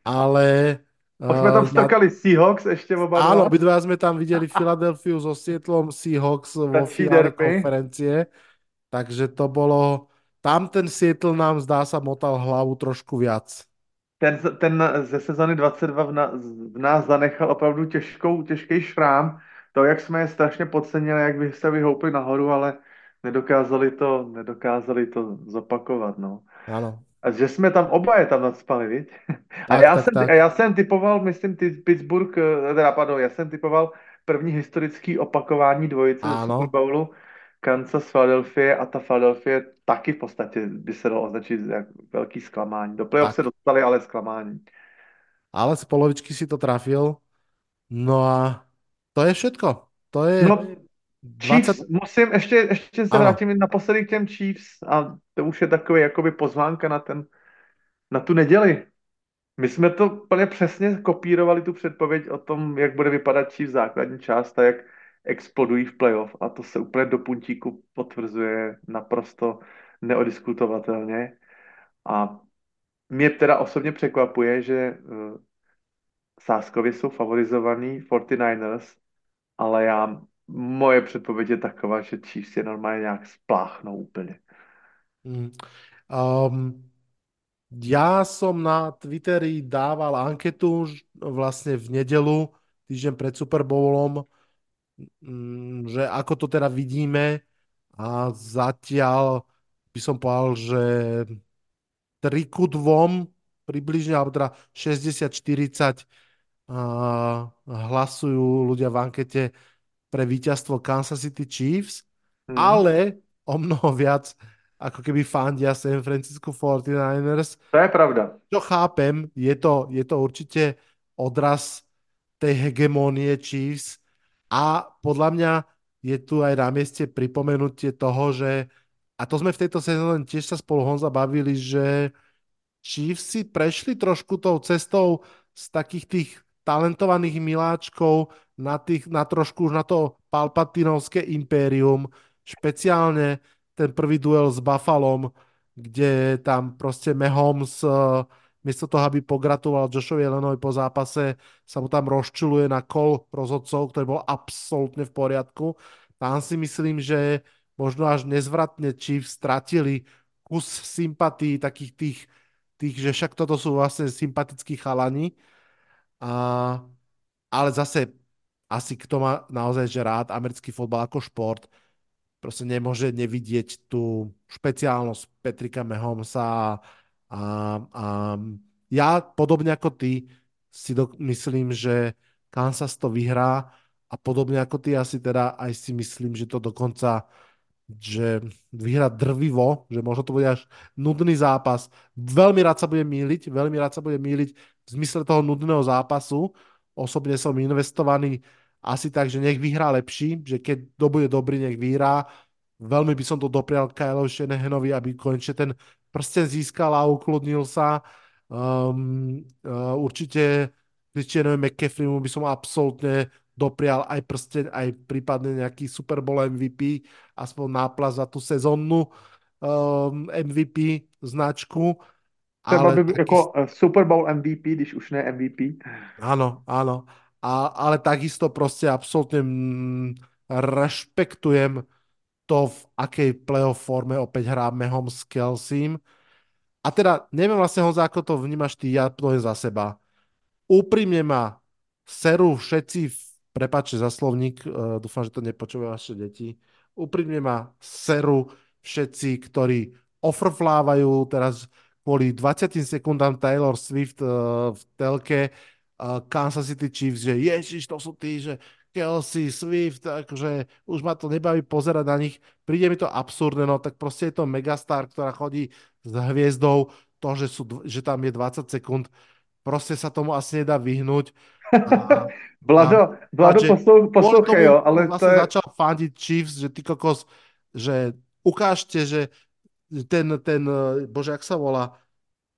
Speaker 2: ale (laughs)
Speaker 1: Pak jsme tam
Speaker 2: uh,
Speaker 1: strkali Seahawks ještě oba.
Speaker 2: Áno, obidva sme tam videli Filadelfiu (laughs) so Seattlom Seahawks vo finále konferencie, takže to bolo, tam ten Seattle nám zdá sa motal hlavu trošku viac.
Speaker 1: Ten, ten ze sezony 22 v, na, v nás zanechal opravdu těžkou, těžký šrám. To, jak jsme je strašně podcenili, jak by se vyhoupli nahoru, ale nedokázali to, nedokázali to zopakovat, no.
Speaker 2: Áno.
Speaker 1: A že jsme tam oba je tam nadspali, viď? A
Speaker 2: Tak,
Speaker 1: já,
Speaker 2: tak,
Speaker 1: jsem,
Speaker 2: tak.
Speaker 1: a já jsem typoval, myslím, ty Pittsburgh, eh, teda pardon, já jsem typoval první historický opakování dvojice ze
Speaker 2: Áno.
Speaker 1: Super Bowlu, Kansas, Philadelphia a ta Philadelphia taky v podstatě by se dalo označit jak velký zklamání. Do playoff
Speaker 2: Tak.
Speaker 1: se dostali, ale zklamání.
Speaker 2: Ale z polovičky si to trafil. No a to je všetko. To je
Speaker 1: No,
Speaker 2: 20...
Speaker 1: Chiefs, musím ještě, ještě se vrátím naposledy k těm Chiefs a to už je takový jakoby pozvánka na ten, na tu neděli. My jsme to úplně přesně kopírovali tu předpověď o tom, jak bude vypadat Chiefs základní část a jak explodují v playoff a to se úplně do puntíku potvrzuje naprosto neodiskutovatelně a mě teda osobně překvapuje, že uh, Sáskově jsou favorizovaný 49ers, ale já, moje předpověď je taková, že Chiefs je normálně nějak spláchnou úplně.
Speaker 2: Mm. Um, ja som na Twitteri dával anketu vlastne v nedelu, týždeň pred Super Bowlom, že ako to teda vidíme a zatiaľ by som povedal, že 3 ku 2 približne, alebo teda 60-40 a hlasujú ľudia v ankete pre víťazstvo Kansas City Chiefs,
Speaker 1: Hmm.
Speaker 2: ale o mnoho viac ako keby fandia San Francisco 49ers,
Speaker 1: To je pravda.
Speaker 2: čo chápem, je to, je to určite odraz tej hegemónie Chiefs a podľa mňa je tu aj na mieste pripomenutie toho, že a to sme v tejto sezóne tiež sa spolu Honza bavili, že Chiefs si prešli trošku tou cestou z takých tých talentovaných miláčkov na, tých, na trošku už na to palpatinovské impérium, špeciálne ten prvý duel s Buffalom, kde tam proste Mahomes uh, miesto toho, aby pogratuloval Joshovi Illinois po zápase, sa mu tam rozčuluje na kol rozhodcov, ktorý bol absolútne v poriadku. Tam si myslím, že možno až nezvratne Chiefs stratili kus sympatí takých tých, tých, že však toto sú vlastne sympatickí chalani. A, ale zase asi kto má naozaj že rád americký fotbal ako šport, proste nemôže nevidieť tú špeciálnosť Petrika Mahomesa a, a, a ja podobne ako ty si do, myslím, že Kansas to vyhrá a podobne ako ty asi teda aj si myslím, že to dokonca že vyhrať drvivo, že možno to bude až nudný zápas. Veľmi rád sa bude míliť, veľmi rád sa bude míliť v zmysle toho nudného zápasu. Osobne som investovaný asi tak, že nech vyhrá lepší, že keď to bude dobrý, nech vyhrá. Veľmi by som to doprial Kyleovi Shanahanovi, aby konečne ten prsten získal a ukludnil sa. Um, uh, určite Christianovi McCaffreymu by som absolútne doprial aj prsteň, aj prípadne nejaký Super Bowl MVP, aspoň náplas za tú sezónnu um, MVP značku.
Speaker 1: Třeba ale by taky... jako eh, Super Bowl MVP, když už ne MVP.
Speaker 2: Áno, áno. A, ale takisto proste absolútne mm, rešpektujem to, v akej playoff forme opäť hráme home s Kelsim. A teda, neviem vlastne, Honza, ako to vnímaš ty, ja poviem za seba. Úprimne ma seru všetci v Prepačte za slovník, uh, dúfam, že to nepočúvajú vaše deti. Úprimne ma seru všetci, ktorí ofrflávajú teraz kvôli 20 sekundám Taylor Swift uh, v telke uh, Kansas City Chiefs, že ježiš, to sú tí, že Kelsey, Swift, akože už ma to nebaví pozerať na nich. Príde mi to absurdné, no tak proste je to megastar, ktorá chodí s hviezdou, to, že, sú, že tam je 20 sekúnd, proste sa tomu asi nedá vyhnúť. (laughs)
Speaker 1: Vlado, Vlado poslou, poslouchej, jo, ale
Speaker 2: to je... začal fandiť Chiefs, že ty kokos, že ukážte, že ten, ten, bože, jak sa volá,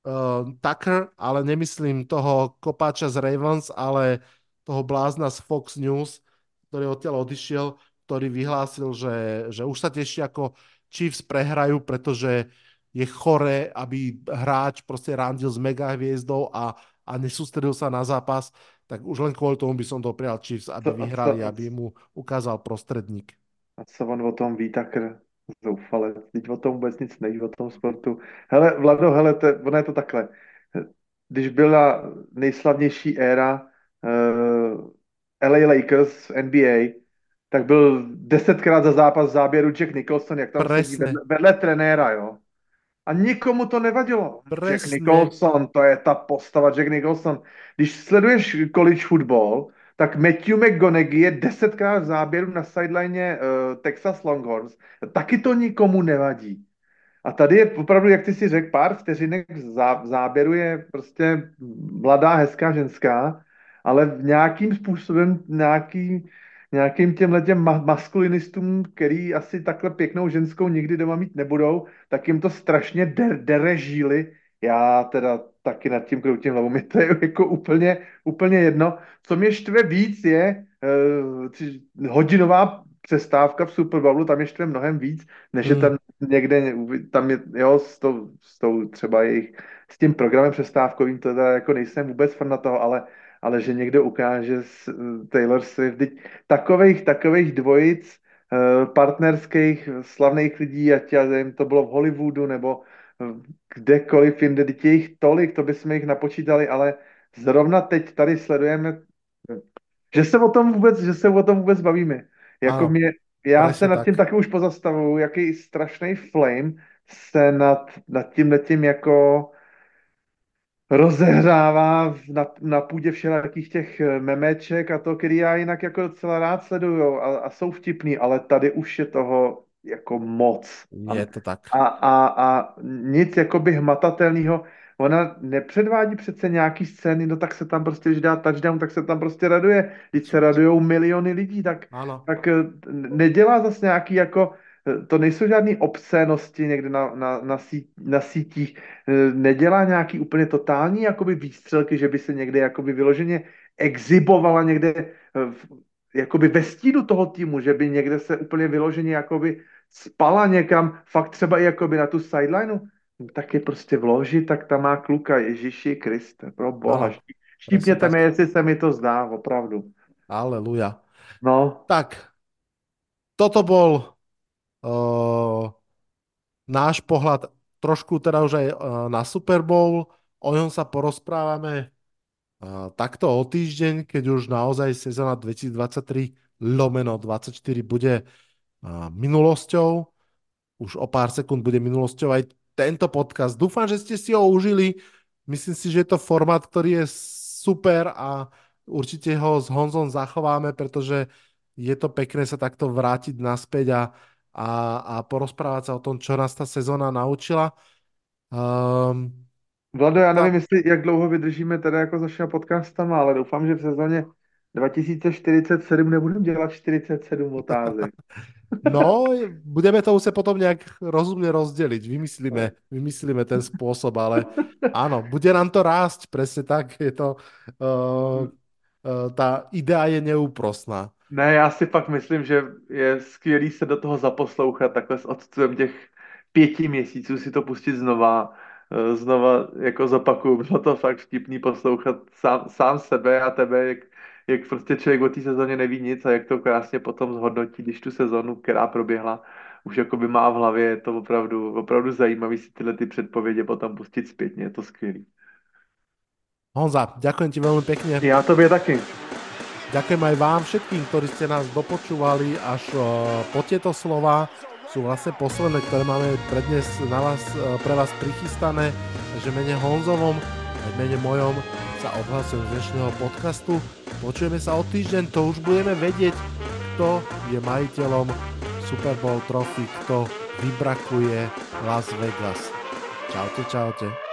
Speaker 2: uh, Tucker, ale nemyslím toho kopáča z Ravens, ale toho blázna z Fox News, ktorý odtiaľ odišiel, ktorý vyhlásil, že, že už sa teší, ako Chiefs prehrajú, pretože je chore, aby hráč proste randil s mega hviezdou a, a nesústredil sa na zápas tak už len kvôli tomu by som doprial Chiefs, aby to, vyhrali, to, aby mu ukázal prostředník.
Speaker 1: A co on o tom ví, tak zoufale. Teď o tom vůbec nic neví, o tom sportu. Hele, Vlado, hele, to, ono je to takhle. Když byla nejslavnější éra uh, eh, LA Lakers v NBA, tak byl desetkrát za zápas záběru Jack Nicholson, jak tam Presne. sedí vedle, vedle trenéra, jo. A nikomu to nevadilo. Presne. Jack Nicholson, to je ta postava Jack Nicholson. Když sleduješ college football, tak Matthew McGonaghy je desetkrát v záběru na sideline uh, Texas Longhorns. Taky to nikomu nevadí. A tady je opravdu, jak ty si řekl, pár vteřinek v záběru je prostě mladá, hezká ženská, ale v nějakým způsobem nějaký nějakým těm těm ma- maskulinistům, který asi takhle pěknou ženskou nikdy doma mít nebudou, tak jim to strašně de- derežíli. Já teda taky nad tím kroutím hlavou, mi to je jako úplně, úplně jedno. Co mě štve víc je uh, hodinová přestávka v Super Bowlu, tam ještě mnohem víc, než hmm. je tam někde, tam je, jo, s tou, s tou třeba jejich, s tím programem přestávkovým, to teda jako nejsem vůbec fan na toho, ale ale že někdo ukáže s eh, Taylor Swift. Takových, takových dvojic eh, partnerských slavných lidí, ať nevím, to bylo v Hollywoodu nebo kdekoliv jinde, teď je jich tolik, to bychom jich napočítali, ale zrovna teď tady sledujeme, že se o tom vůbec, že se o tom vůbec bavíme. Jako ano, mě, já se nad tak. tím taky už pozastavuju, jaký strašný flame se nad, nad tím, nad tím jako rozehrává na, na půdě všelijakých těch eh, memeček a to, který já jinak jako docela rád sleduju a, a jsou vtipný, ale tady už je toho jako moc.
Speaker 2: Je to tak.
Speaker 1: A, a, a nic jakoby hmatatelného. Ona nepředvádí přece nějaký scény, no tak se tam prostě, když dá touchdown, tak se tam prostě raduje. Když se radujou miliony lidí, tak, ano. tak eh, nedělá zase nějaký jako to nejsou žádné obscénosti někde na, na, na, sí, na sítích, nedělá nějaký úplně totální jakoby výstřelky, že by se někde jakoby vyloženě exibovala někde jakoby ve stínu toho týmu, že by někde se úplně vyloženě jakoby spala někam, fakt třeba i jakoby na tu sidelineu, tak je prostě vložit, tak tam má kluka Ježíši Kriste, pro boha, no, štípněte mi, jestli se mi to zdá, opravdu.
Speaker 2: Aleluja.
Speaker 1: No.
Speaker 2: Tak, toto bol náš pohľad trošku teda už aj na Super Bowl, o ňom sa porozprávame takto o týždeň, keď už naozaj sezóna 2023 lomeno 24 bude minulosťou. Už o pár sekúnd bude minulosťou aj tento podcast. Dúfam, že ste si ho užili. Myslím si, že je to formát, ktorý je super a určite ho s Honzom zachováme, pretože je to pekné sa takto vrátiť naspäť a a, a porozprávať sa o tom, čo nás ta sezóna naučila. Um,
Speaker 1: Vlado, já nevím, jestli, jak dlouho vydržíme teda jako s našimi podcastama, ale doufám, že v sezóně 2047 nebudeme dělat 47 otázek. (laughs)
Speaker 2: No, budeme to se potom nějak rozumně rozdělit. Vymyslíme, vymyslíme ten způsob, ale ano, bude nám to rást, přesně tak. Je to, uh, uh, ta idea je neúprosná.
Speaker 1: Ne, já si pak myslím, že je skvělý se do toho zaposlouchat takhle s odstupem těch pěti měsíců si to pustit znova, uh, znova jako zopakuju. Bylo to fakt vtipný poslouchat sám, sám sebe a tebe, jak jak prostě člověk o té sezóně neví nic a jak to krásně potom zhodnotí, když tu sezonu, která proběhla, už jako by má v hlavě, je to opravdu, opravdu zajímavý si tyhle ty předpovědi potom pustit zpětně, je to skvělý.
Speaker 2: Honza, ďakujem ti veľmi pekne.
Speaker 1: Já tobě taky.
Speaker 2: Ďakujem aj vám všetkým, ktorí ste nás dopočúvali až po tieto slova. Sú vlastne posledné, ktoré máme pre dnes na vás, pre vás prichystané. Takže mene Honzovom, aj mene mojom sa odhlasujem z dnešného podcastu. Počujeme sa o týždeň, to už budeme vedieť, kto je majiteľom Super Bowl trofy, kto vybrakuje Las Vegas. Čaute, čaute.